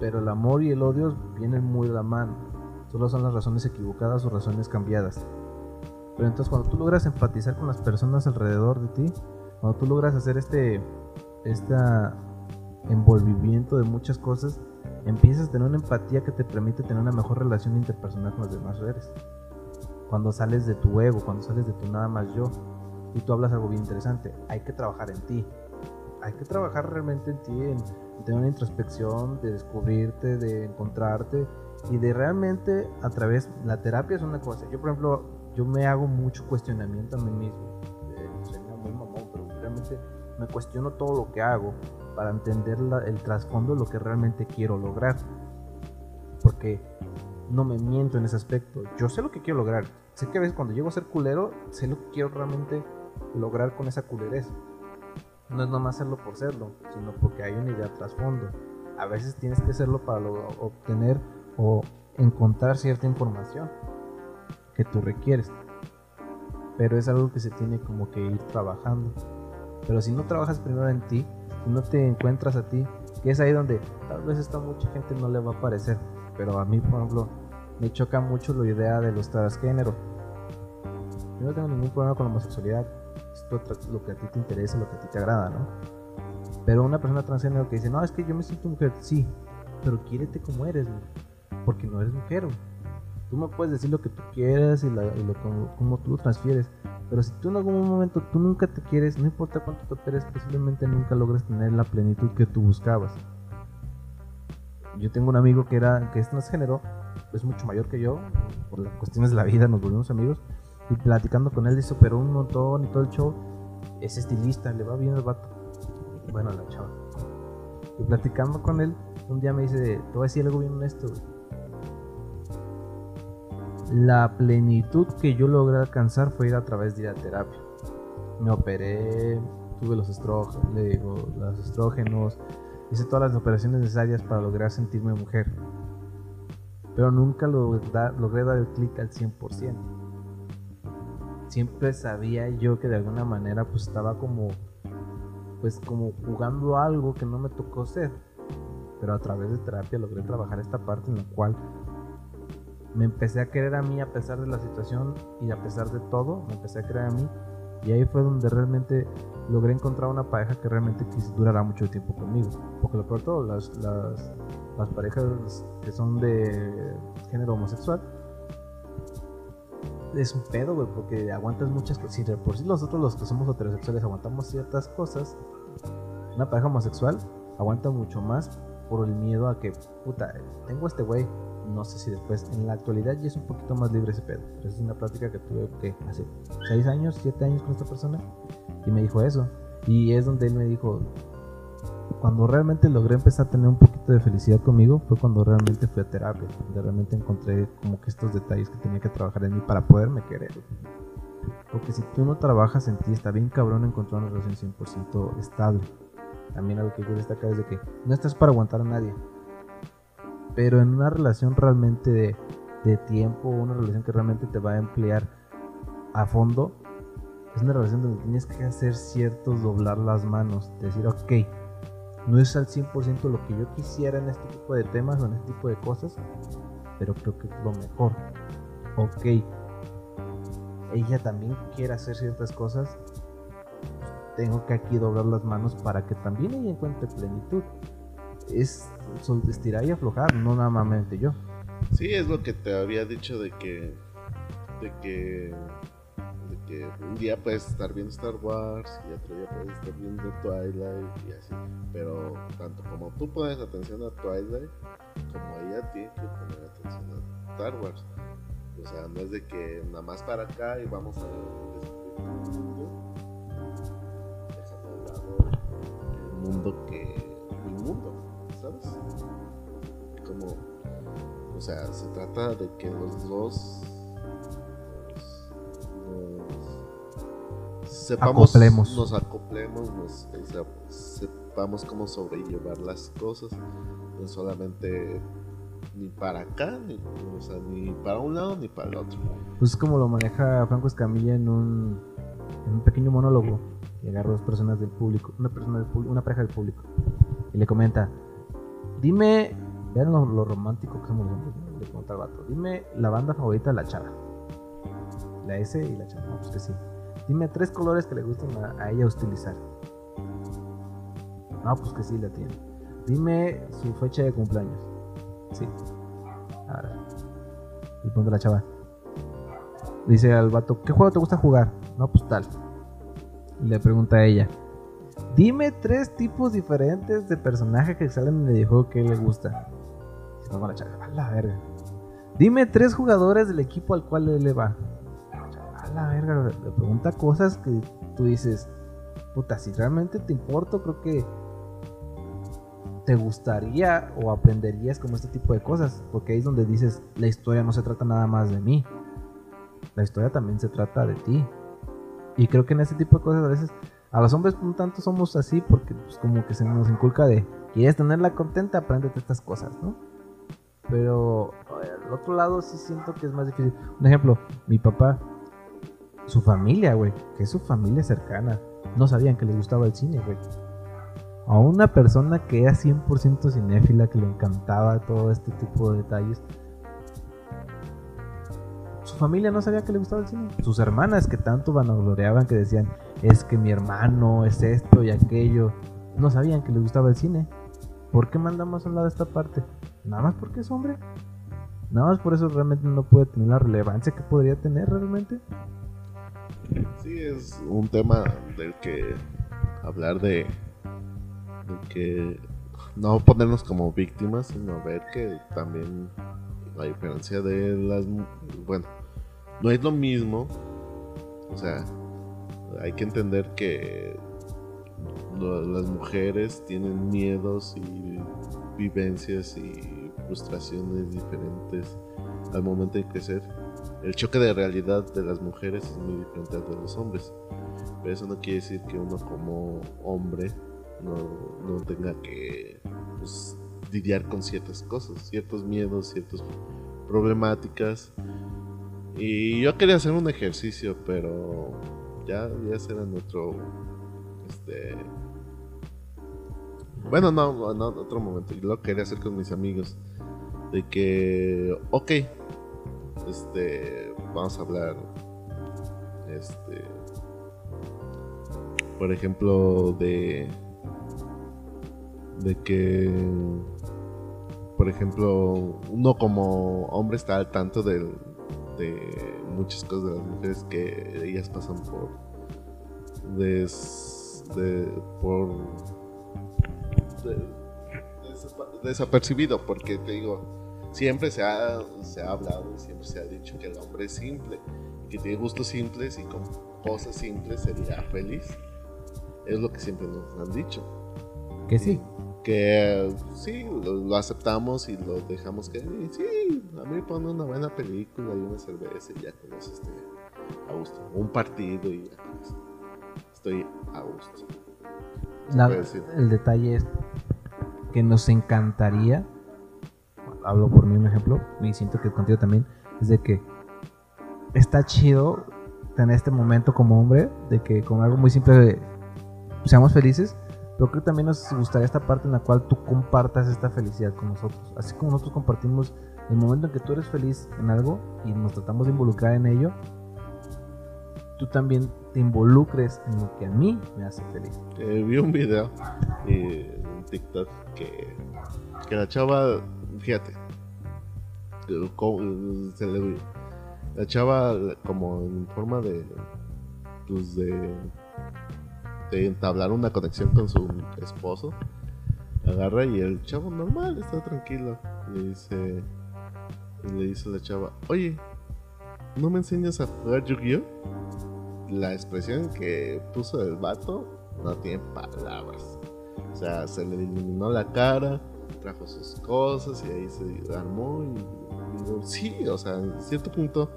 Speaker 1: Pero el amor y el odio vienen muy de la mano. Solo son las razones equivocadas o razones cambiadas. Pero entonces cuando tú logras empatizar con las personas alrededor de ti, cuando tú logras hacer este, este envolvimiento de muchas cosas, empiezas a tener una empatía que te permite tener una mejor relación interpersonal con los demás seres. Cuando sales de tu ego, cuando sales de tu nada más yo, y tú hablas algo bien interesante, hay que trabajar en ti. Hay que trabajar realmente en ti, en, tener una introspección, de descubrirte, de encontrarte y de realmente a través, la terapia es una cosa. Yo, por ejemplo, yo me hago mucho cuestionamiento a mí mismo. Eh, me cuestiono todo lo que hago para entender el trasfondo lo que realmente quiero lograr. Porque no me miento en ese aspecto. Yo sé lo que quiero lograr. Sé que a veces cuando llego a ser culero, sé lo que quiero realmente lograr con esa culerez. No es nomás hacerlo por serlo, sino porque hay una idea trasfondo. A veces tienes que hacerlo para obtener o encontrar cierta información que tú requieres. Pero es algo que se tiene como que ir trabajando. Pero si no trabajas primero en ti, no te encuentras a ti, que es ahí donde tal vez esta mucha gente no le va a parecer. Pero a mí, por ejemplo, me choca mucho la idea de los transgénero. Yo no tengo ningún problema con la homosexualidad. Es lo que a ti te interesa, lo que a ti te agrada, ¿no? Pero una persona transgénero que dice, no, es que yo me siento mujer, sí, pero quiérete como eres, porque no eres mujer. Tú me puedes decir lo que tú quieras y, lo, como, tú lo transfieres, pero si tú en algún momento tú nunca te quieres, no importa cuánto te operes, posiblemente nunca logres tener la plenitud que tú buscabas. Yo tengo un amigo que era que es transgénero, es mucho mayor que yo, por las cuestiones de la vida nos volvimos amigos, y platicando con él, dice, pero un montón y todo el show, es estilista, le va bien el vato. Bueno, la chava. Y platicando con él, un día me dice, te voy a decir algo bien honesto, La plenitud que yo logré alcanzar fue ir a través de la terapia. Me operé, tuve los estrógenos, hice todas las operaciones necesarias para lograr sentirme mujer. Pero nunca logré dar el clic al 100% siempre sabía yo que de alguna manera pues estaba como pues como jugando algo que no me tocó ser. Pero a través de terapia logré trabajar esta parte en la cual me empecé a querer a mí a pesar de la situación y a pesar de todo, me empecé a querer a mí. Y ahí fue donde realmente logré encontrar una pareja que realmente durará mucho tiempo conmigo. Porque lo peor de todo, las, las, las parejas que son de género homosexual, es un pedo, güey, porque aguantas muchas cosas. Si por sí nosotros los que somos heterosexuales aguantamos ciertas cosas, una pareja homosexual aguanta mucho más por el miedo a que, puta, tengo este güey, no sé si después, en la actualidad ya es un poquito más libre ese pedo. Pero es una plática que tuve que hace 6 años, 7 años con esta persona y me dijo eso. Y es donde él me dijo, cuando realmente logré empezar a tener un poquito de felicidad conmigo fue cuando realmente fui a terapia, donde realmente encontré como que estos detalles que tenía que trabajar en mí para poderme querer. Porque si tú no trabajas en ti, está bien cabrón encontrar una relación 100% estable. También algo que yo destacar es de que no estás para aguantar a nadie. Pero en una relación realmente de, tiempo, una relación que realmente te va a emplear a fondo, es una relación donde tienes que hacer ciertos doblar las manos, decir, ok, no es al 100% lo que yo quisiera en este tipo de temas o en este tipo de cosas, pero creo que es lo mejor. Ok, ella también quiere hacer ciertas cosas, tengo que aquí doblar las manos para que también ella encuentre plenitud. Es estirar y aflojar, no nada más yo.
Speaker 2: Sí, es lo que te había dicho de que, de que que un día puedes estar viendo Star Wars y otro día puedes estar viendo Twilight y así. Pero tanto como tú pones atención a Twilight, como ella tiene que poner atención a Star Wars. O sea, no es de que nada más para acá y vamos a de el mundo que. Como. O sea, se trata de que los dos sepamos, nos acoplemos, nos, sepamos cómo sobrellevar las cosas, no solamente ni para acá, ni, para un lado ni para el otro.
Speaker 1: Pues como lo maneja Franco Escamilla en un en un pequeño monólogo y agarra dos personas del público, una persona del público, una pareja del público y le comenta, dime, vean lo, lo romántico que somos los hombres, le al vato, dime la banda favorita de la chava, la S y la chava, no, pues que sí, dime tres colores que le gusten a, a ella utilizar, no, pues que sí la tiene, dime su fecha de cumpleaños, sí, ahora, y pregunta la chava, dice al vato, ¿qué juego te gusta jugar? No, pues tal. Le pregunta a ella, dime tres tipos diferentes de personajes que salen en el videojuego que le gusta. Chava, a la verga. Dime tres jugadores del equipo al cual él le va. A la verga, le pregunta cosas que tú dices, puta, si realmente te importa, creo que te gustaría o aprenderías como este tipo de cosas. Porque ahí es donde dices, la historia no se trata nada más de mí. La historia también se trata de ti. Y creo que en ese tipo de cosas a veces a los hombres un tanto somos así porque pues, como que se nos inculca de quieres tenerla contenta, apréndete estas cosas, ¿no? Pero al otro lado sí siento que es más difícil. Un ejemplo, mi papá, su familia, güey, que es su familia cercana, no sabían que les gustaba el cine, güey. A una persona que era 100% cinéfila, que le encantaba todo este tipo de detalles, su familia no sabía que le gustaba el cine. Sus hermanas que tanto vanagloreaban, que decían, es que mi hermano es esto y aquello, no sabían que le gustaba el cine. ¿Por qué mandamos a un lado esta parte? Nada más porque es hombre. Nada más por eso realmente no puede tener la relevancia que podría tener realmente.
Speaker 2: Sí, es un tema del que hablar de, de que no ponernos como víctimas, sino ver que también la diferencia de las bueno no es lo mismo o sea hay que entender que las mujeres tienen miedos y vivencias y frustraciones diferentes al momento de crecer el choque de realidad de las mujeres es muy diferente al de los hombres pero eso no quiere decir que uno como hombre no, no tenga que pues, lidiar con ciertas cosas, ciertos miedos, ciertas problemáticas. Y yo quería hacer un ejercicio, pero ya, ya será nuestro, este, bueno, no, no, otro momento. Yo lo quería hacer con mis amigos, de que, ok, este, vamos a hablar, este, por ejemplo, de, de que por ejemplo, uno como hombre está al tanto del- de muchas cosas de las mujeres que ellas pasan por des, de, por desapercibido porque te digo siempre se ha, se ha hablado y siempre se ha dicho que el hombre es simple que tiene gustos simples y con cosas simples sería feliz. Es lo que siempre nos han dicho
Speaker 1: Que sí.
Speaker 2: que sí, lo, lo aceptamos y lo dejamos que sí, a mí pone una buena película y una cerveza y ya con eso estoy a gusto. Un partido y ya con eso estoy a gusto.
Speaker 1: La- el detalle es que nos encantaría, hablo por mí un ejemplo, y siento que contigo también, es de que está chido tener este momento como hombre, de que con algo muy simple de, seamos felices, pero creo que también nos gustaría esta parte en la cual tú compartas esta felicidad con nosotros. Así como nosotros compartimos el momento en que tú eres feliz en algo y nos tratamos de involucrar en ello, tú también te involucres en lo que a mí me hace feliz.
Speaker 2: Eh, vi un video eh, TikTok que, que la chava, fíjate, se le- la chava como en forma de, pues de, de entablar una conexión con su esposo, agarra y el chavo normal está tranquilo, le dice, y le dice a la chava, oye, ¿no me enseñas a jugar Yu-Gi-Oh? La expresión que puso el vato no tiene palabras. O sea, se le iluminó la cara, trajo sus cosas y ahí se armó. Y, digo, sí, o sea, en cierto punto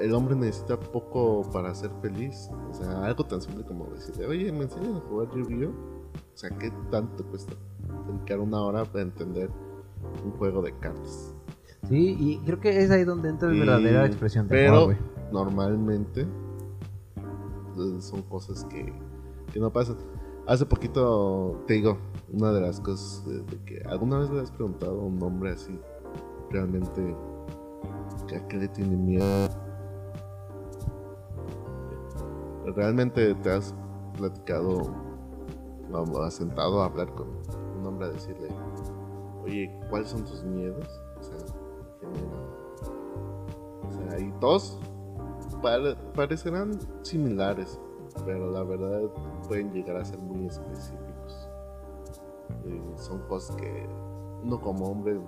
Speaker 2: el hombre necesita poco para ser feliz. O sea, algo tan simple como decirle, oye, ¿me enseñas a jugar Yu-Gi-Oh? O sea, ¿qué tanto cuesta dedicar una hora para entender un juego de cartas?
Speaker 1: Sí, y creo que es ahí donde entra la verdadera expresión de
Speaker 2: pero
Speaker 1: amor,
Speaker 2: normalmente eh, son cosas que, que no pasan. Hace poquito, te digo, una de las cosas de, de que alguna vez le has preguntado a un hombre así, realmente, a qué le tiene miedo. Realmente te has platicado, o has sentado a hablar con un hombre a decirle, oye, ¿cuáles son tus miedos? O sea. O sea, y todos pare- parecerán similares, pero la verdad pueden llegar a ser muy específicos. Eh, son cosas que uno como hombre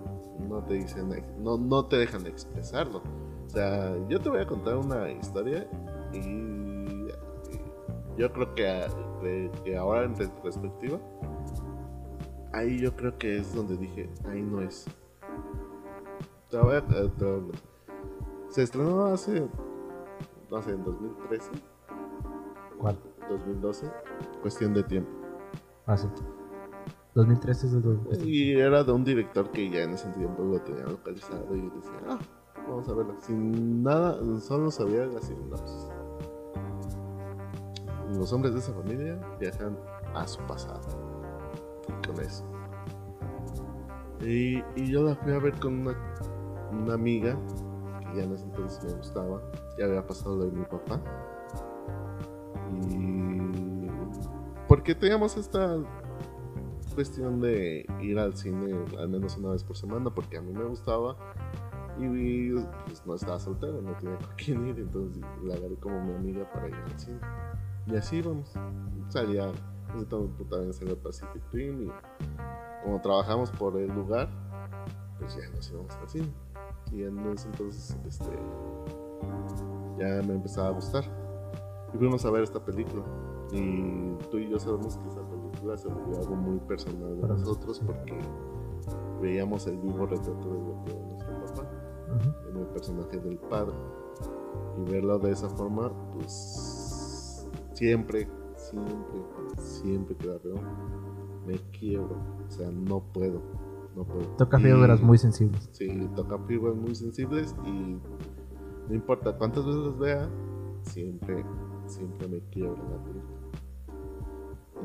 Speaker 2: no te dicen, no, no te dejan expresarlo. O sea, yo te voy a contar una historia y yo creo que, que ahora en retrospectiva, ahí yo creo que es donde dije, ahí no es. Te voy a- te voy a hablar. Se estrenó hace, no sé, en 2013,
Speaker 1: ¿Cuál?
Speaker 2: 2012, cuestión de tiempo.
Speaker 1: Ah, sí. 2013 es de dos-
Speaker 2: Y era de un director que ya en ese tiempo lo tenía localizado y decía, ah, vamos a verla. Sin nada, solo sabía la sinopsis. Los hombres de esa familia viajan a su pasado. Y con eso. Y, yo la fui a ver con una, una amiga que ya en ese entonces me gustaba. Ya había pasado lo de mi papá. Y. Porque teníamos esta cuestión de ir al cine al menos una vez por semana porque a mí me gustaba y pues, no estaba soltero, no tenía con quién ir, entonces la agarré como mi amiga para ir al cine. Y así vamos. Salía, ese tiempo también salió Pacific Rim y como trabajamos por el lugar, pues ya nos íbamos al cine. Y en ese entonces este, ya me empezaba a gustar. Y fuimos a ver esta película. Y tú y yo sabemos que esa película se volvió algo muy personal de
Speaker 1: Para
Speaker 2: nosotros porque veíamos el vivo retrato de lo que era nuestro papá en el personaje del padre. Y verlo de esa forma, pues siempre, siempre, siempre que la veo, me quiebro. O sea, no puedo, no puedo.
Speaker 1: Toca fibras muy sensibles.
Speaker 2: Sí, toca fibras muy sensibles y no importa cuántas veces las vea, siempre, siempre me quiebro la película.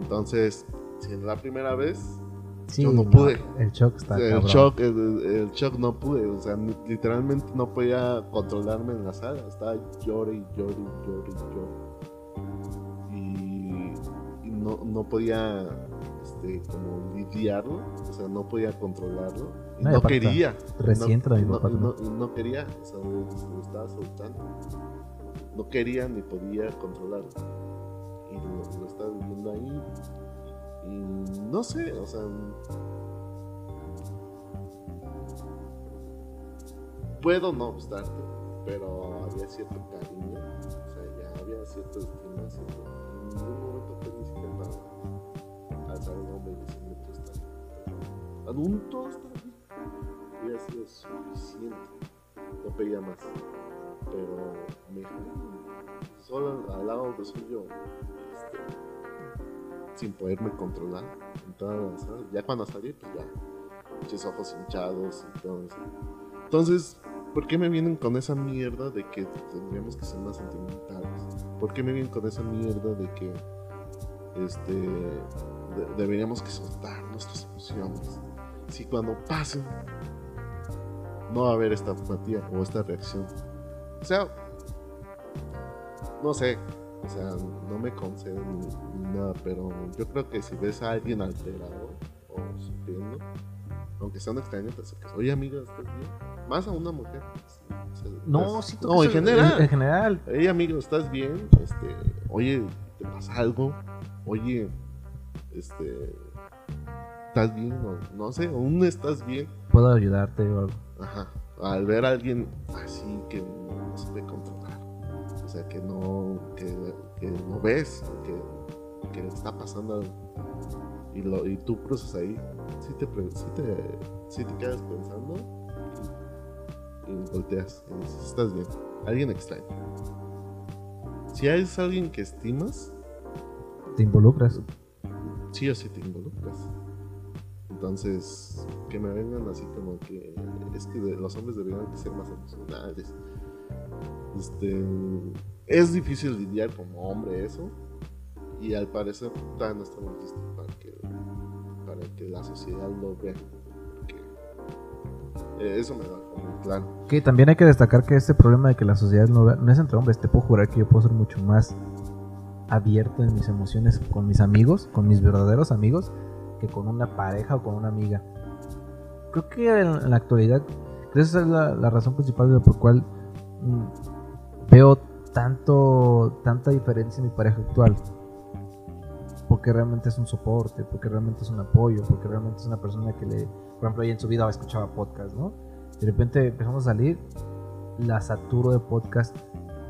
Speaker 2: Entonces, si es la primera vez,
Speaker 1: Sí,
Speaker 2: Yo no pude.
Speaker 1: El shock está
Speaker 2: el shock, el, el shock no pude, o sea, literalmente no podía controlarme en la sala, estaba llore y llore y llore y llore. Y, y no, no podía, este, como lidiarlo, o sea, no podía controlarlo. Y
Speaker 1: No,
Speaker 2: quería.
Speaker 1: Mi
Speaker 2: no,
Speaker 1: papá.
Speaker 2: no, quería, o sea, lo, estaba soltando. No quería ni podía controlarlo. Y lo, lo estaba viviendo ahí. Y no sé, o sea. Puedo no gustarte, pero había cierto cariño. O sea, ya había cierta estima, cierto. Ningún momento fue ni siquiera para alzar un hombre y decirme tú estás bien. Adulto está bien. Hubiera sido suficiente. No pedía más. Pero me solo al lado de suyo, este, sin poderme controlar en todas las horas. Ya cuando salí, pues ya, muchos ojos hinchados y todo eso. Entonces, ¿por qué me vienen con esa mierda de que tendríamos que ser más sentimentales? ¿Por qué me vienen con esa mierda de que este de- deberíamos que soltar nuestras emociones? Si cuando pasen no va a haber esta empatía o esta reacción. O sea, no sé, o sea, no me conceden ni, ni nada, pero yo creo que si ves a alguien alterado o sufriendo, aunque sea un extraño, te acercas. Oye, amiga, ¿estás bien? Más a una mujer.
Speaker 1: No, sí,
Speaker 2: no, en general.
Speaker 1: En general.
Speaker 2: Oye, amigo, ¿estás bien? Este, oye, ¿te pasa algo? Oye, este, ¿estás bien? O, no sé, aún estás bien.
Speaker 1: Puedo ayudarte o algo.
Speaker 2: Ajá. Al ver a alguien así que no se puede controlar. O sea, que no, que, que no ves, que, que está pasando algo. Y, lo, y tú cruzas ahí, sí te, sí te, sí te quedas pensando y, y volteas y dices, estás bien. Alguien extraño. Si es alguien que estimas,
Speaker 1: Te involucras.
Speaker 2: sí o sí te involucras. Entonces, que me vengan así como que es que los hombres deberían de ser más emocionales. Este, es difícil lidiar como hombre eso. Y al parecer todavía no estamos listos para que, la sociedad lo. Porque, eh, eso me da como claro.
Speaker 1: Que también hay que destacar que este problema de que la sociedad no vea, no es entre hombres. Te puedo jurar que yo puedo ser mucho más abierto en mis emociones con mis amigos, con mis verdaderos amigos, que con una pareja o con una amiga. Creo que en, la actualidad, creo esa es la, la razón principal de por cual mm, veo tanto tanta diferencia en mi pareja actual. Porque realmente es un soporte, porque realmente es un apoyo, porque realmente es una persona que le, por ejemplo, ella en su vida escuchaba podcast, ¿no? De repente empezamos a salir, la saturo de podcast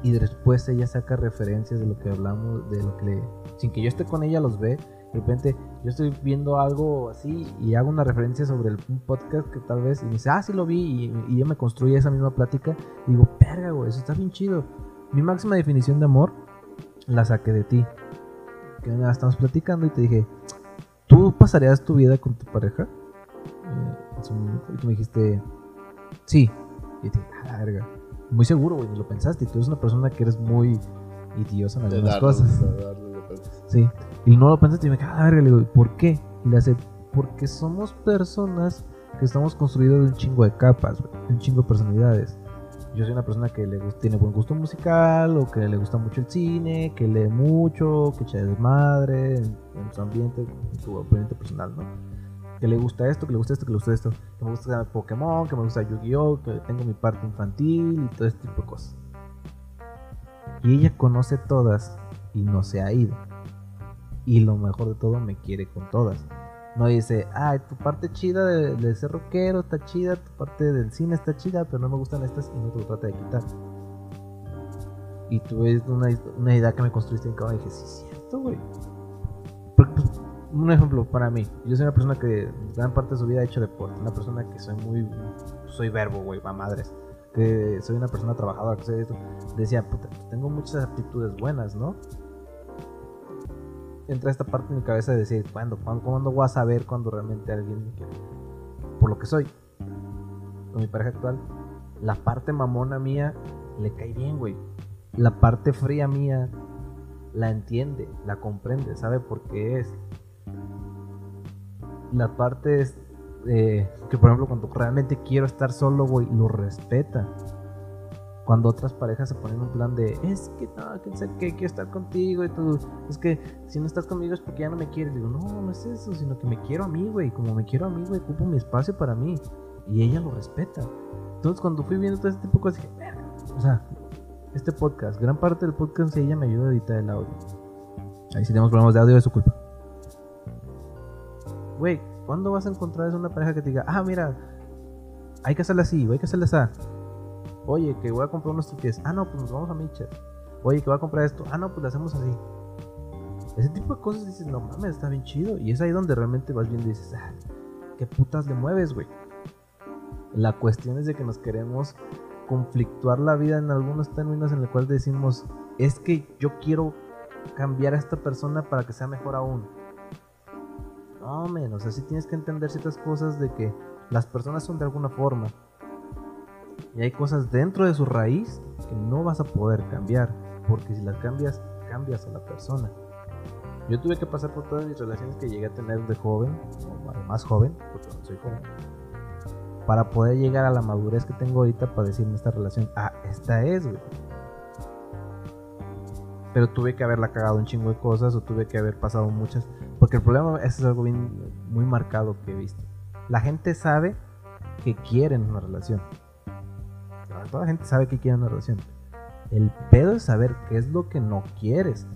Speaker 1: y después ella saca referencias de lo que hablamos, de lo que le, sin que yo esté con ella los ve. De repente yo estoy viendo algo así y hago una referencia sobre el, un podcast que tal vez y me dice, ah, sí lo vi y, y ella me construye esa misma plática y digo, perga, güey, eso está bien chido. Mi máxima definición de amor la saqué de ti. Que nada, estamos platicando y te dije, ¿tú pasarías tu vida con tu pareja? Eh, y tú me dijiste, sí. Y te dije, ah, verga muy seguro, güey, ni lo pensaste. Y tú eres una persona que eres muy idiosa en algunas cosas. sí. Y no lo pensaste y me dije, ah, verga, le digo, ¿por qué? Y le hace, porque somos personas que estamos construidos de un chingo de capas, güey, de un chingo de personalidades. Yo soy una persona que le tiene buen gusto musical, o que le gusta mucho el cine, que lee mucho, que echa desmadre en, en su ambiente, en su ambiente personal, ¿no? que le gusta esto, que le gusta esto, que le gusta esto, que me gusta Pokémon, que me gusta Yu-Gi-Oh, que tengo mi parte infantil y todo este tipo de cosas. Y ella conoce todas y no se ha ido. Y lo mejor de todo, me quiere con todas. No dice, ay, tu parte chida de, ser rockero está chida, tu parte del cine está chida, pero no me gustan estas y no te lo trata de quitar. Y tú ves una, una idea que me construiste en cada y dije, sí, es cierto, güey. Un ejemplo para mí. Yo soy una persona que gran parte de su vida ha hecho deporte. Una persona que soy muy. Soy verbo, güey, va madres. Que soy una persona trabajadora, que soy esto. Decía, puta, tengo muchas aptitudes buenas, ¿no? Entra esta parte en mi cabeza de decir, ¿cuándo? ¿Cuándo, ¿cuándo voy a saber cuando realmente alguien me quiere? Por lo que soy. Con mi pareja actual, la parte mamona mía le cae bien, güey. La parte fría mía la entiende, la comprende, sabe por qué es la parte es eh, que, por ejemplo, cuando realmente quiero estar solo, güey, lo respeta. Cuando otras parejas se ponen un plan de, es que no, que quiero estar contigo y todo. Es que si no estás conmigo es porque ya no me quieres. Digo, no, no es eso, sino que me quiero a mí, güey. Como me quiero a mí, güey, ocupo mi espacio para mí. Y ella lo respeta. Entonces, cuando fui viendo todo este tipo de cosas, dije, o sea, este podcast, gran parte del podcast ella me ayuda a editar el audio. Ahí si tenemos problemas de audio es su culpa güey, ¿cuándo vas a encontrar una pareja que te diga, ah, mira, hay que hacerla así, hay que hacerla así? Oye, que voy a comprar unos tickets. Ah, no, pues nos vamos a Michas. Oye, que voy a comprar esto. Ah, no, pues lo hacemos así. Ese tipo de cosas dices, no mames, está bien chido. Y es ahí donde realmente vas viendo y dices, ah, ¿qué putas le mueves, güey? La cuestión es de que nos queremos conflictuar la vida en algunos términos en el cual decimos, es que yo quiero cambiar a esta persona para que sea mejor aún no, menos, así tienes que entender ciertas cosas de que las personas son de alguna forma. Y hay cosas dentro de su raíz que no vas a poder cambiar. Porque si las cambias, cambias a la persona. Yo tuve que pasar por todas mis relaciones que llegué a tener de joven, o más joven, porque no soy joven, para poder llegar a la madurez que tengo ahorita para decirme esta relación, ah, esta es, güey pero tuve que haberla cagado un chingo de cosas o tuve que haber pasado muchas. Porque el problema es algo bien, muy marcado que he visto. La gente sabe que quieren una relación. Toda la gente sabe que quieren una relación. El pedo es saber qué es lo que no quieres.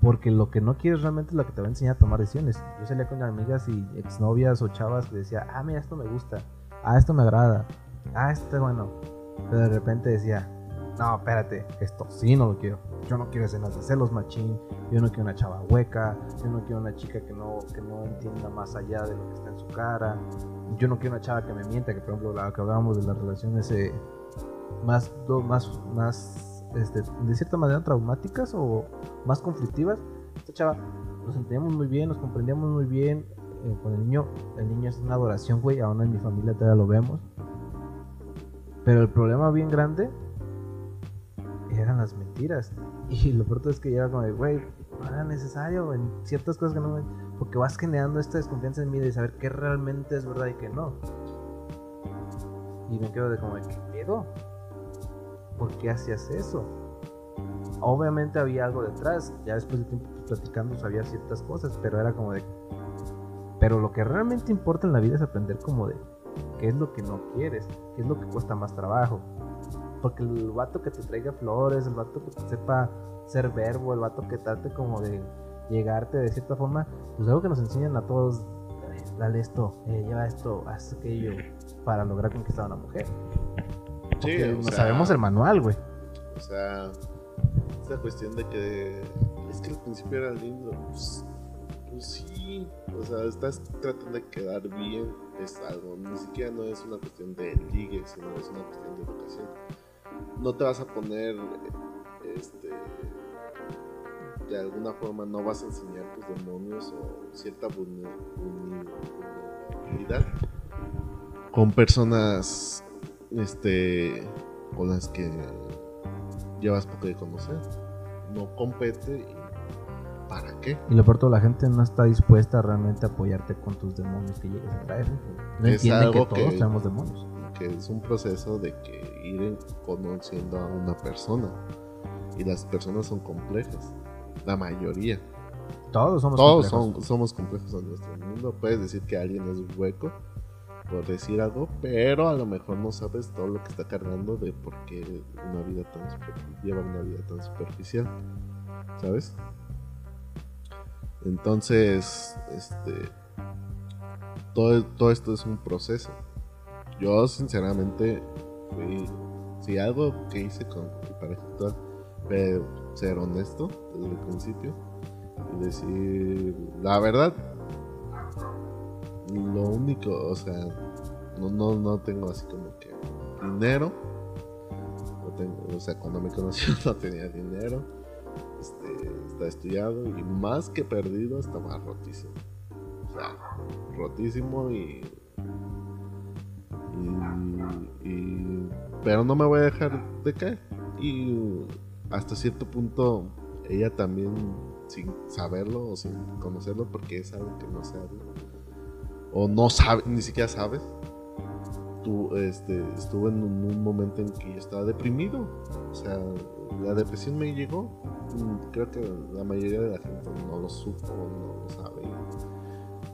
Speaker 1: Porque lo que no quieres realmente es lo que te va a enseñar a tomar decisiones. Yo salía con amigas y exnovias o chavas que decía, ah, mira, esto me gusta. Ah, esto me agrada. Ah, esto es bueno. Pero de repente decía, no, espérate, esto sí no lo quiero. Yo no quiero escenas de celos machín, yo no quiero una chava hueca, yo no quiero una chica que no, que no entienda más allá de lo que está en su cara, yo no quiero una chava que me mienta, que por ejemplo la que hablábamos de las relaciones eh, más, más, más este, de cierta manera traumáticas o más conflictivas. Esta chava nos entendíamos muy bien, nos comprendíamos muy bien eh, con el niño. El niño es una adoración, güey, aún en mi familia todavía lo vemos. Pero el problema bien grande eran las mentiras. Y lo peor es que llega como de, güey, no era necesario en ciertas cosas que no me... Porque vas generando esta desconfianza en mí de saber qué realmente es verdad y qué no. Y me quedo de como, ¿qué pedo? ¿Por qué hacías eso? Obviamente había algo detrás. Ya después de tiempo platicando sabía ciertas cosas, pero era como de... Pero lo que realmente importa en la vida es aprender como de qué es lo que no quieres, qué es lo que cuesta más trabajo. Porque el vato que te traiga flores, el vato que te sepa ser verbo, el vato que trate como de llegarte de cierta forma, pues algo que nos enseñan a todos, dale esto, eh, lleva esto, haz aquello, para lograr conquistar a una mujer.
Speaker 2: Sí,
Speaker 1: no
Speaker 2: sea,
Speaker 1: sabemos el manual, güey.
Speaker 2: O sea, esta cuestión de que es que al principio era lindo. Pues, pues sí, o sea, estás tratando de quedar bien, es algo. Ni siquiera no es una cuestión de ligue, sino es una cuestión de educación. No te vas a poner, este, de alguna forma no vas a enseñar tus demonios o cierta vulner- vulnerabilidad con personas, este, con las que llevas poco de conocer. No compete y ¿para qué?
Speaker 1: Y lo peor, toda la gente no está dispuesta realmente a apoyarte con tus demonios que llegues a traer. No
Speaker 2: Es
Speaker 1: entienden que todos
Speaker 2: que-
Speaker 1: tenemos demonios.
Speaker 2: Que es un proceso de que ir en- conociendo a una persona. Y las personas son complejas. La mayoría.
Speaker 1: Todos somos
Speaker 2: Todos
Speaker 1: complejos.
Speaker 2: son, somos complejos en nuestro mundo. Puedes decir que alguien es hueco por decir algo, pero a lo mejor no sabes todo lo que está cargando de por qué una vida tan lleva una vida tan superficial. ¿Sabes? Entonces, este todo, todo esto es un proceso. Yo sinceramente fui si algo que hice con mi pareja actual fue ser honesto desde el principio y decir la verdad lo único o sea no, no, no tengo así como que dinero. No o sea cuando me conoció no tenía dinero. Este, está estudiado y más que perdido estaba rotísimo. O sea rotísimo y y, y- pero no me voy a dejar de caer. Y hasta cierto punto ella también sin saberlo o sin conocerlo porque es algo que no se habla o no sabe ni siquiera sabes tú este estuve en un, un momento en que yo estaba deprimido. O sea la depresión me llegó Mm, creo que la mayoría de la gente no lo supo no lo sabe.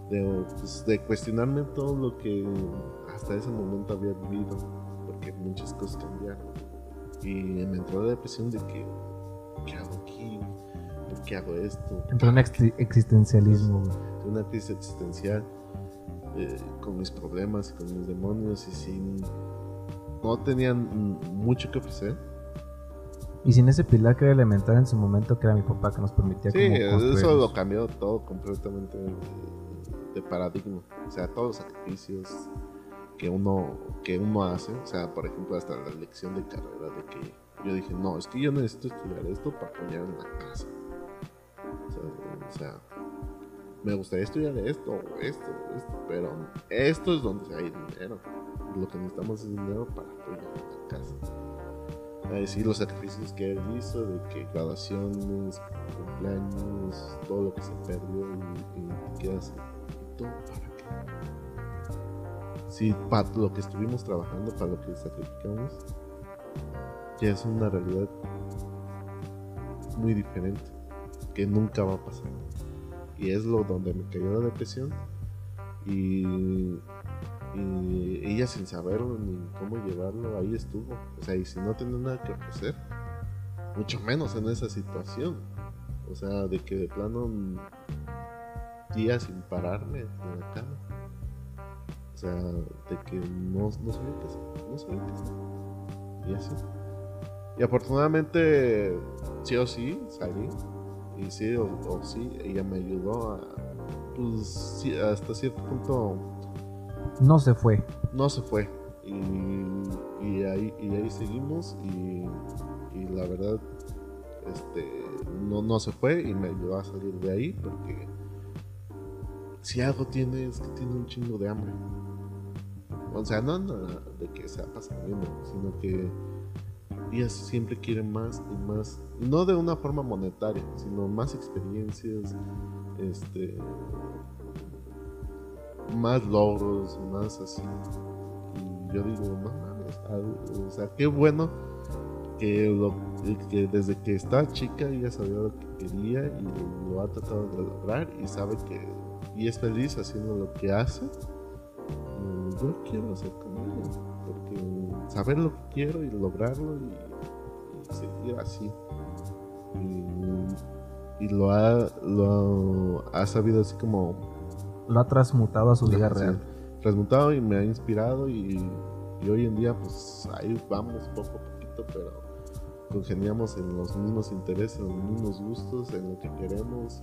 Speaker 2: De, pues, de cuestionarme todo lo que hasta ese momento había vivido porque muchas cosas cambiaron. Y me entró la depresión de que ¿qué hago aquí? ¿por qué hago esto?
Speaker 1: Entró un ex- existencialismo,
Speaker 2: una crisis existencial eh, con mis problemas y con mis demonios y sin no tenían mucho que ofrecer.
Speaker 1: Y sin ese pilar que era elemental en su momento, que era mi papá, que nos permitía
Speaker 2: sí
Speaker 1: como
Speaker 2: eso lo cambió todo completamente de, de paradigma. O sea todos los sacrificios que uno que uno hace. O sea por ejemplo hasta la elección de carrera de que yo dije no es que yo necesito estudiar esto para apoyar en la casa o sea, o sea, me gustaría estudiar esto esto esto pero esto es donde hay dinero. Lo que necesitamos es dinero para apoyar la casa. A decir los sacrificios que él hizo de que graduaciones cumpleaños todo lo que se perdió y, ¿y todo para qué? si para lo que estuvimos trabajando para lo que sacrificamos ya es una realidad muy diferente que nunca va a pasar y es lo donde me cayó la depresión. Y, y ella sin saberlo ni cómo llevarlo ahí estuvo. O sea y si no tenía nada que ofrecer mucho menos en esa situación. O sea de que de plano días sin pararme en la cama. O sea de que no, no hacer no y así. Y afortunadamente sí o sí salí y sí o, o sí ella me ayudó a pues sí, hasta cierto punto
Speaker 1: No se fue.
Speaker 2: no se fue y, y ahí y ahí seguimos y, y la verdad este no, no se fue y me ayudó a salir de ahí porque si algo tiene es que tiene un chingo de hambre o sea no, no de que sea pasando sino que ella siempre quiere más y más, no de una forma monetaria, sino más experiencias, este, más logros, más así. Y yo digo, no mames, o sea, qué bueno que, lo, que desde que está chica ella sabía lo que quería y lo ha tratado de lograr y sabe que y es feliz haciendo lo que hace. yo quiero hacer con ella, saber lo que quiero y lograrlo y, seguir así. Y, lo, ha, lo ha sabido así como...
Speaker 1: Lo ha transmutado a su vida real.
Speaker 2: Transmutado y me ha inspirado y, y hoy en día pues ahí vamos poco a poquito, pero congeniamos en los mismos intereses, en los mismos gustos, en lo que queremos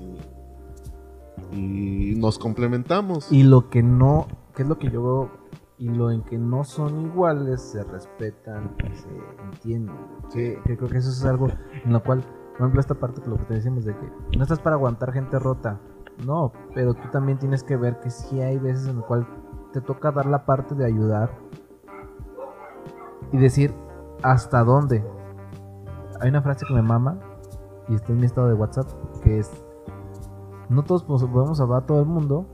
Speaker 2: y, y nos complementamos.
Speaker 1: Y lo que no, que es lo que yo veo, y lo en que no son iguales, se respetan y se entienden. Que, creo que eso es algo en lo cual, por ejemplo, esta parte que lo que te decimos de que no estás para aguantar gente rota. No, pero tú también tienes que ver que sí hay veces en lo cual te toca dar la parte de ayudar y decir hasta dónde hay una frase que me mama y está en mi estado de WhatsApp que es no todos podemos salvar a todo el mundo,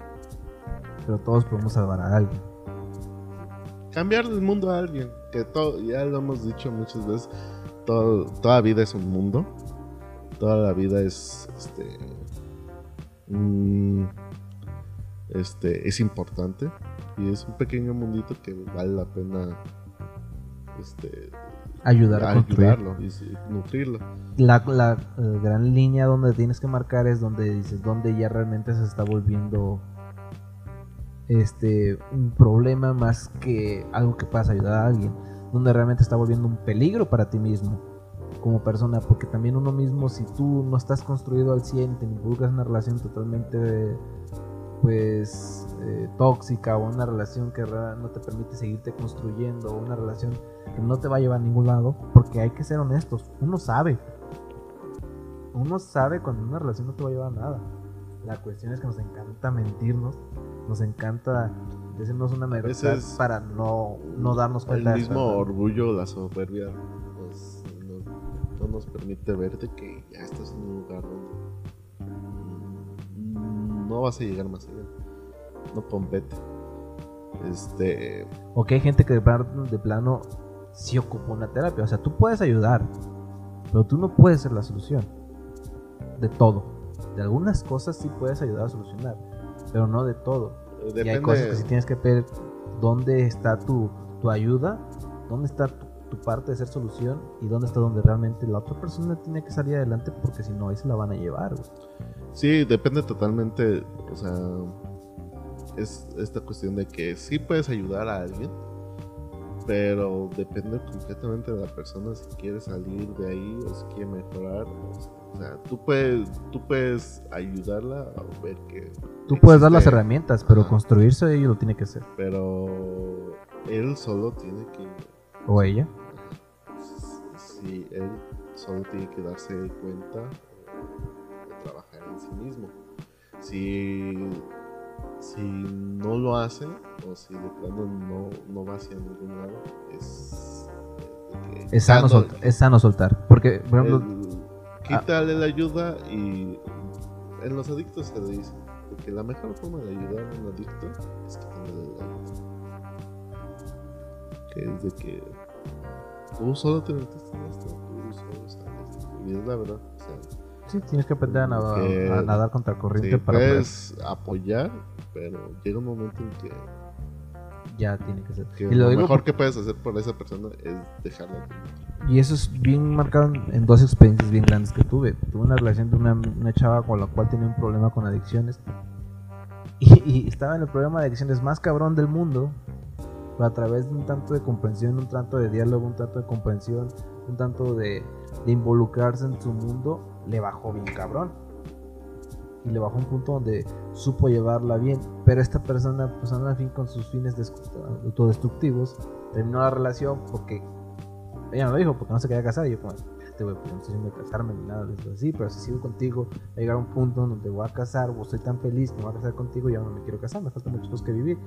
Speaker 1: pero todos podemos salvar a alguien.
Speaker 2: Cambiar el mundo a alguien, que todo, ya lo hemos dicho muchas veces, todo, toda vida es un mundo, toda la vida es este, mm, este es importante y es un pequeño mundito que vale la pena este,
Speaker 1: ayudar a,
Speaker 2: ayudarlo y nutrirlo.
Speaker 1: La, la, eh, gran línea donde tienes que marcar es donde dices donde ya realmente se está volviendo este un problema más que algo que puedas ayudar a alguien, donde realmente está volviendo un peligro para ti mismo como persona, porque también uno mismo si tú no estás construido al 100, te involucras en una relación totalmente pues eh, tóxica o una relación que no te permite seguirte construyendo una relación que no te va a llevar a ningún lado, porque hay que ser honestos, uno sabe, uno sabe cuando una relación no te va a llevar a nada. La cuestión es que nos encanta mentirnos, nos encanta decirnos una mentira para no, no darnos cuenta.
Speaker 2: El mismo orgullo, la soberbia, no, nos permite ver de que ya estás en un lugar donde no vas a llegar más allá. No compete. Este.
Speaker 1: Ok, hay gente que de plano, de plano sí ocupa una terapia. O sea, tú puedes ayudar, pero tú no puedes ser la solución de todo. De algunas cosas sí puedes ayudar a solucionar, pero no de todo. Y hay cosas que sí tienes que ver dónde está tu, tu ayuda, dónde está tu, tu, parte de ser solución y dónde está donde realmente la otra persona tiene que salir adelante porque si no, ahí se la van a llevar.
Speaker 2: Sí, depende totalmente, o sea, es esta cuestión de que sí puedes ayudar a alguien, pero depende completamente de la persona si quiere salir de ahí o si quiere mejorar. O sea, tú puedes, tú puedes ayudarla a ver que...
Speaker 1: Tú puedes dar las herramientas, pero construirse ello lo tiene que hacer.
Speaker 2: Pero él solo tiene que...
Speaker 1: ¿O ella?
Speaker 2: Sí, él solo tiene que darse cuenta en sí mismo. Si, si no lo hace, o si de plano no, no va hacia ningún lado, es.
Speaker 1: es, sano soltar, es sano soltar. Porque, por ejemplo.
Speaker 2: Quítale la ayuda y. En los adictos se dice que la mejor forma de ayudar a un adicto es quitarle la ayuda. Que es de que tú solo te metiste en esto, tú solo sabes. Y es la verdad. O sea,
Speaker 1: Sí, tienes que aprender a, nadar, contra corriente
Speaker 2: para puedes apoyar, pero llega un momento en que
Speaker 1: ya tiene que ser.
Speaker 2: y lo, mejor que puedes hacer por esa persona es dejarla.
Speaker 1: Y eso es bien marcado en dos experiencias bien grandes que tuve. Tuve una relación de una, una chava con la cual tenía un problema con adicciones. Y, y, estaba en el problema de adicciones más cabrón del mundo. Pero a través de un tanto de comprensión, un tanto de diálogo, un tanto de comprensión, un tanto de, de involucrarse en su mundo, le bajó bien cabrón. Y le bajó un punto donde supo llevarla bien. Pero esta persona, pues al fin con sus fines autodestructivos, terminó la relación porque ella me lo dijo, porque no se quería casar. Y yo, como, este güey, pues no estoy haciendo casarme ni nada de eso así. Pero si sigo contigo, va a llegar un punto donde voy a casar, o estoy tan feliz que me voy a casar contigo, y ya no me quiero casar, me faltan muchos cosas que vivir.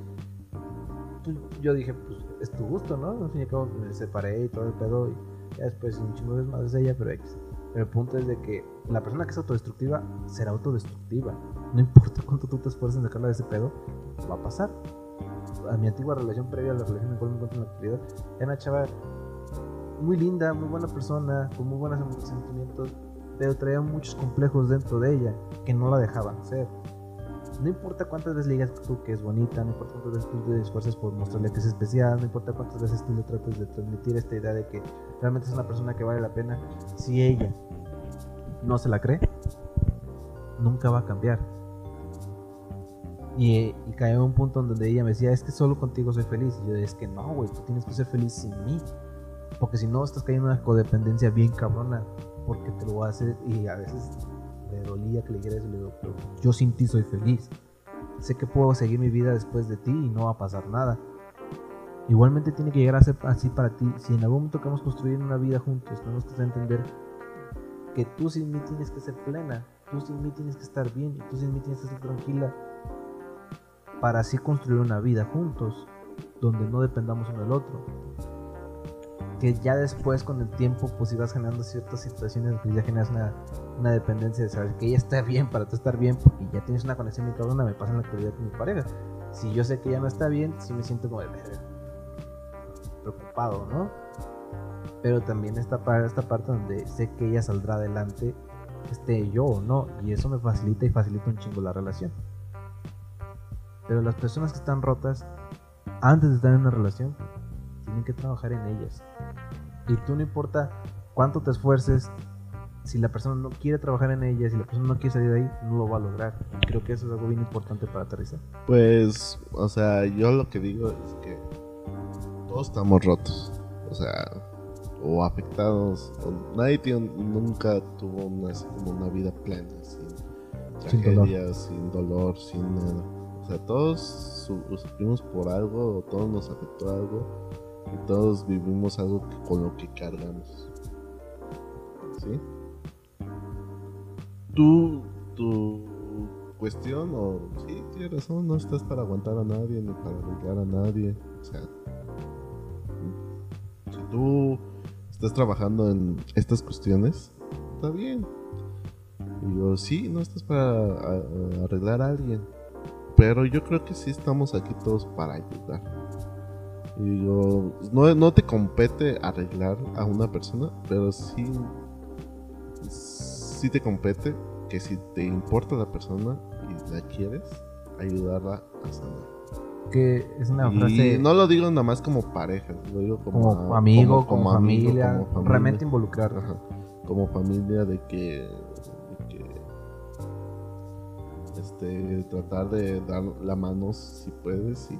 Speaker 1: Pues, yo dije, pues es tu gusto, ¿no? Al fin y al cabo me separé y todo el pedo. Y, Ya después un chingo de desmadres de ella, pero X. Pero el punto es de que la persona que es autodestructiva será autodestructiva. No importa cuánto tú te esfuerces en sacarla de ese pedo, va a pasar. A mi antigua relación previa a la relación en cual me encuentro en la actualidad, era una chava muy linda, muy buena persona, con muy buenos sentimientos, pero traía muchos complejos dentro de ella que no la dejaban ser. No importa cuántas veces le digas tú que es bonita, no importa cuántas veces tú te esfuerces por mostrarle que es especial, no importa cuántas veces tú le trates de transmitir esta idea de que realmente es una persona que vale la pena, si ella no se la cree, nunca va a cambiar. Y, y caí en un punto donde ella me decía, es que solo contigo soy feliz. Y yo, es que no, güey, tú tienes que ser feliz sin mí. Porque si no, estás cayendo en una codependencia bien cabrona. Porque te lo voy a hacer. Y a veces me dolía que le dijera eso. Le pero yo sin ti soy feliz. Sé que puedo seguir mi vida después de ti y no va a pasar nada. Igualmente tiene que llegar a ser así para ti. Si en algún momento queremos construir una vida juntos, tenemos que entender que tú sin mí tienes que ser plena. Tú sin mí tienes que estar bien. Y tú sin mí tienes que estar tranquila. Para así construir una vida juntos. Donde no dependamos uno del otro que ya después con el tiempo pues ibas generando ciertas situaciones que ya generas una, una, dependencia de saber que ella está bien para tú estar bien porque ya tienes una conexión muy cabrona me pasa en la actualidad con mi pareja si yo sé que ella no está bien sí me siento como de preocupado no pero también está para esta parte donde sé que ella saldrá adelante esté yo o no y eso me facilita y facilita un chingo la relación pero las personas que están rotas antes de estar en una relación tienen que trabajar en ellas. Y tú no importa cuánto te esfuerces, si la persona no quiere trabajar en ellas, si la persona no quiere salir de ahí, no lo va a lograr. Y creo que eso es algo bien importante para aterrizar.
Speaker 2: Pues, o sea, yo lo que digo es que todos estamos rotos. O sea, o afectados. O nadie nunca tuvo una, una vida plena, sin tragedias, sin dolor, sin, nada. O sea, todos sufrimos por algo, o todos nos afectó algo y todos vivimos algo con lo que cargamos. ¿Sí? Tú, tu cuestión, o sí, tienes razón, no estás para aguantar a nadie ni para arreglar a nadie. O sea, si tú estás trabajando en estas cuestiones, está bien. Y yo, sí, no estás para arreglar a alguien. Pero yo creo que sí estamos aquí todos para ayudar. Y digo, no, no te compete arreglar a una persona, pero sí, sí te compete que si te importa la persona y la quieres, ayudarla a sanar.
Speaker 1: Que es una frase.
Speaker 2: no lo digo nada más como pareja, lo digo
Speaker 1: como, amigo, como, familia, realmente involucrar.
Speaker 2: como familia de que este, tratar de dar la mano si puedes y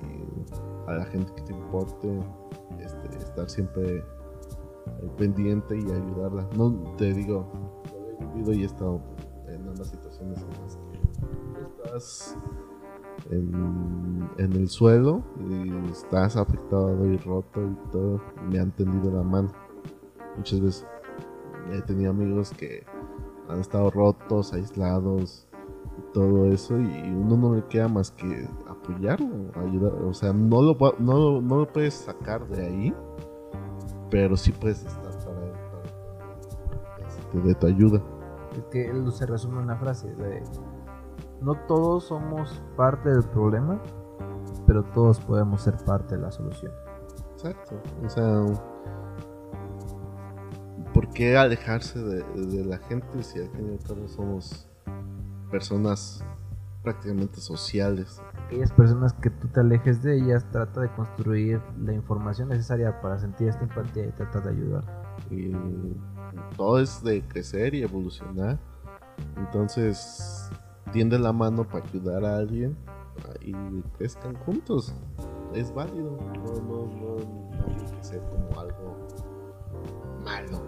Speaker 2: a la gente que te importe, este, estar siempre pendiente y ayudarla. No te digo, he vivido y he estado en ambas situaciones en las que estás en, el suelo y estás afectado y roto y todo, me han tendido la mano. Muchas veces he tenido amigos que han estado rotos, aislados, todo eso y uno no le queda más que apoyarlo, ayudar, o sea, no lo, no, no lo puedes sacar de ahí, pero sí puedes estar para, de tu ayuda.
Speaker 1: Es que él se resume en una frase de no todos somos parte del problema, pero todos podemos ser parte de la solución.
Speaker 2: Exacto, o sea, ¿por qué alejarse de, de la gente si al fin y al cabo somos personas prácticamente sociales.
Speaker 1: Aquellas personas que tú te alejes de ellas, trata de construir la información necesaria para sentir esta empatía y tratar de ayudar.
Speaker 2: Y todo es de crecer y evolucionar. Entonces, tiende la mano para ayudar a alguien y crezcan juntos. Es válido. No, no, no, tiene que ser como algo malo.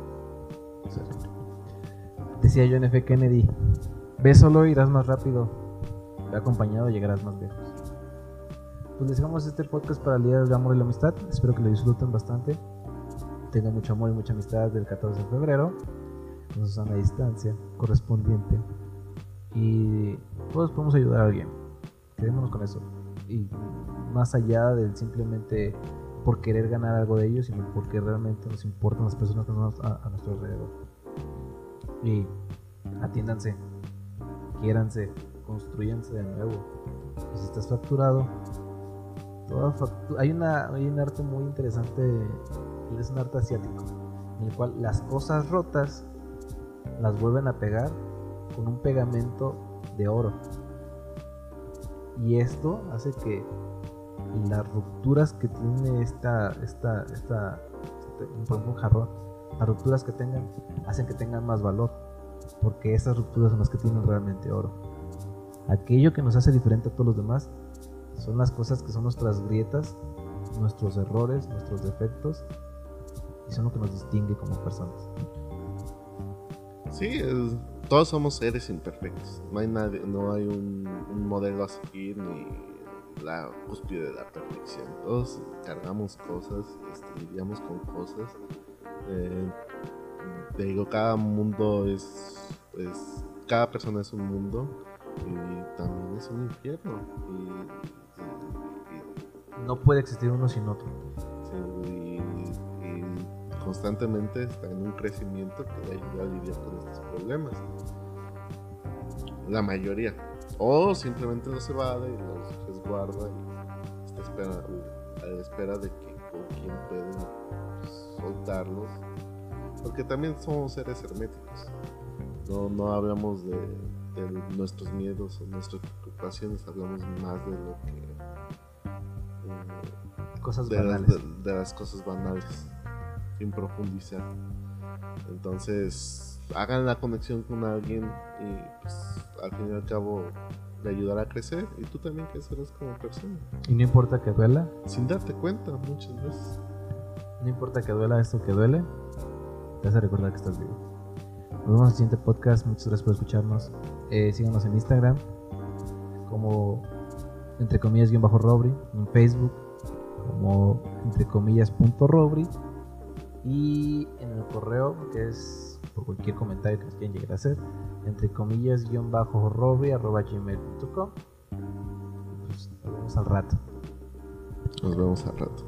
Speaker 1: Decía John F. Kennedy, Ve solo, irás más rápido. Ve acompañado, llegarás más lejos. Pues les dejamos este podcast para el Día del Amor y la Amistad. Espero que lo disfruten bastante. Tengan mucho amor y mucha amistad del 14 de febrero. Con Susana a distancia correspondiente. Y todos podemos ayudar a alguien. Quedémonos con eso. Y más allá del simplemente por querer ganar algo de ellos, sino porque realmente nos importan las personas que están a, a nuestro alrededor. Y atiéndanse, quiéranse, construyanse de nuevo. Y si estás fracturado, hay, una, hay un arte muy interesante, es un arte asiático, en el cual las cosas rotas las vuelven a pegar con un pegamento de oro. Y esto hace que las rupturas que tiene esta, esta, esta, este, un jarrón, las rupturas que tengan hacen que tengan más valor, porque esas rupturas son las que tienen realmente oro. Aquello que nos hace diferente a todos los demás son las cosas que son nuestras grietas, nuestros errores, nuestros defectos, y son lo que nos distingue como personas.
Speaker 2: Sí, es- todos somos seres imperfectos. No hay nadie, no hay un, un modelo a seguir ni la cúspide de la perfección. Todos cargamos cosas, este, lidiamos con cosas. Eh, te digo, cada mundo es, es- cada persona es un mundo y también es un infierno. Y- y-
Speaker 1: No puede existir uno sin otro.
Speaker 2: Sí, constantemente está en un crecimiento que le ayuda a lidiar con estos problemas. La mayoría. O simplemente los evade y los resguarda y está espera, a la espera de que con quien pueden soltarlos. Porque también somos seres herméticos. No, no hablamos de, de nuestros miedos o nuestras preocupaciones, hablamos más de lo que... eh,
Speaker 1: Cosas
Speaker 2: de las,
Speaker 1: banales.
Speaker 2: de, de las cosas banales, sin profundizar. Entonces, hagan la conexión con alguien y pues, al fin y al cabo le ayudará a crecer y tú también crecerás como persona,
Speaker 1: Y no importa que duela,
Speaker 2: sin darte cuenta muchas veces.
Speaker 1: no importa que duela esto que duele, te hace recordar que estás vivo. Nos vemos en el siguiente podcast. Muchas gracias por escucharnos. Eh, síganos en Instagram como entre comillas guion bajo Robri, en Facebook como entre comillas punto Robri y en el correo, que es por cualquier comentario que nos quieran llegar a hacer, entre comillas, guion bajo robe, arroba gmail.com. Pues nos vemos al rato.
Speaker 2: Nos vemos al rato.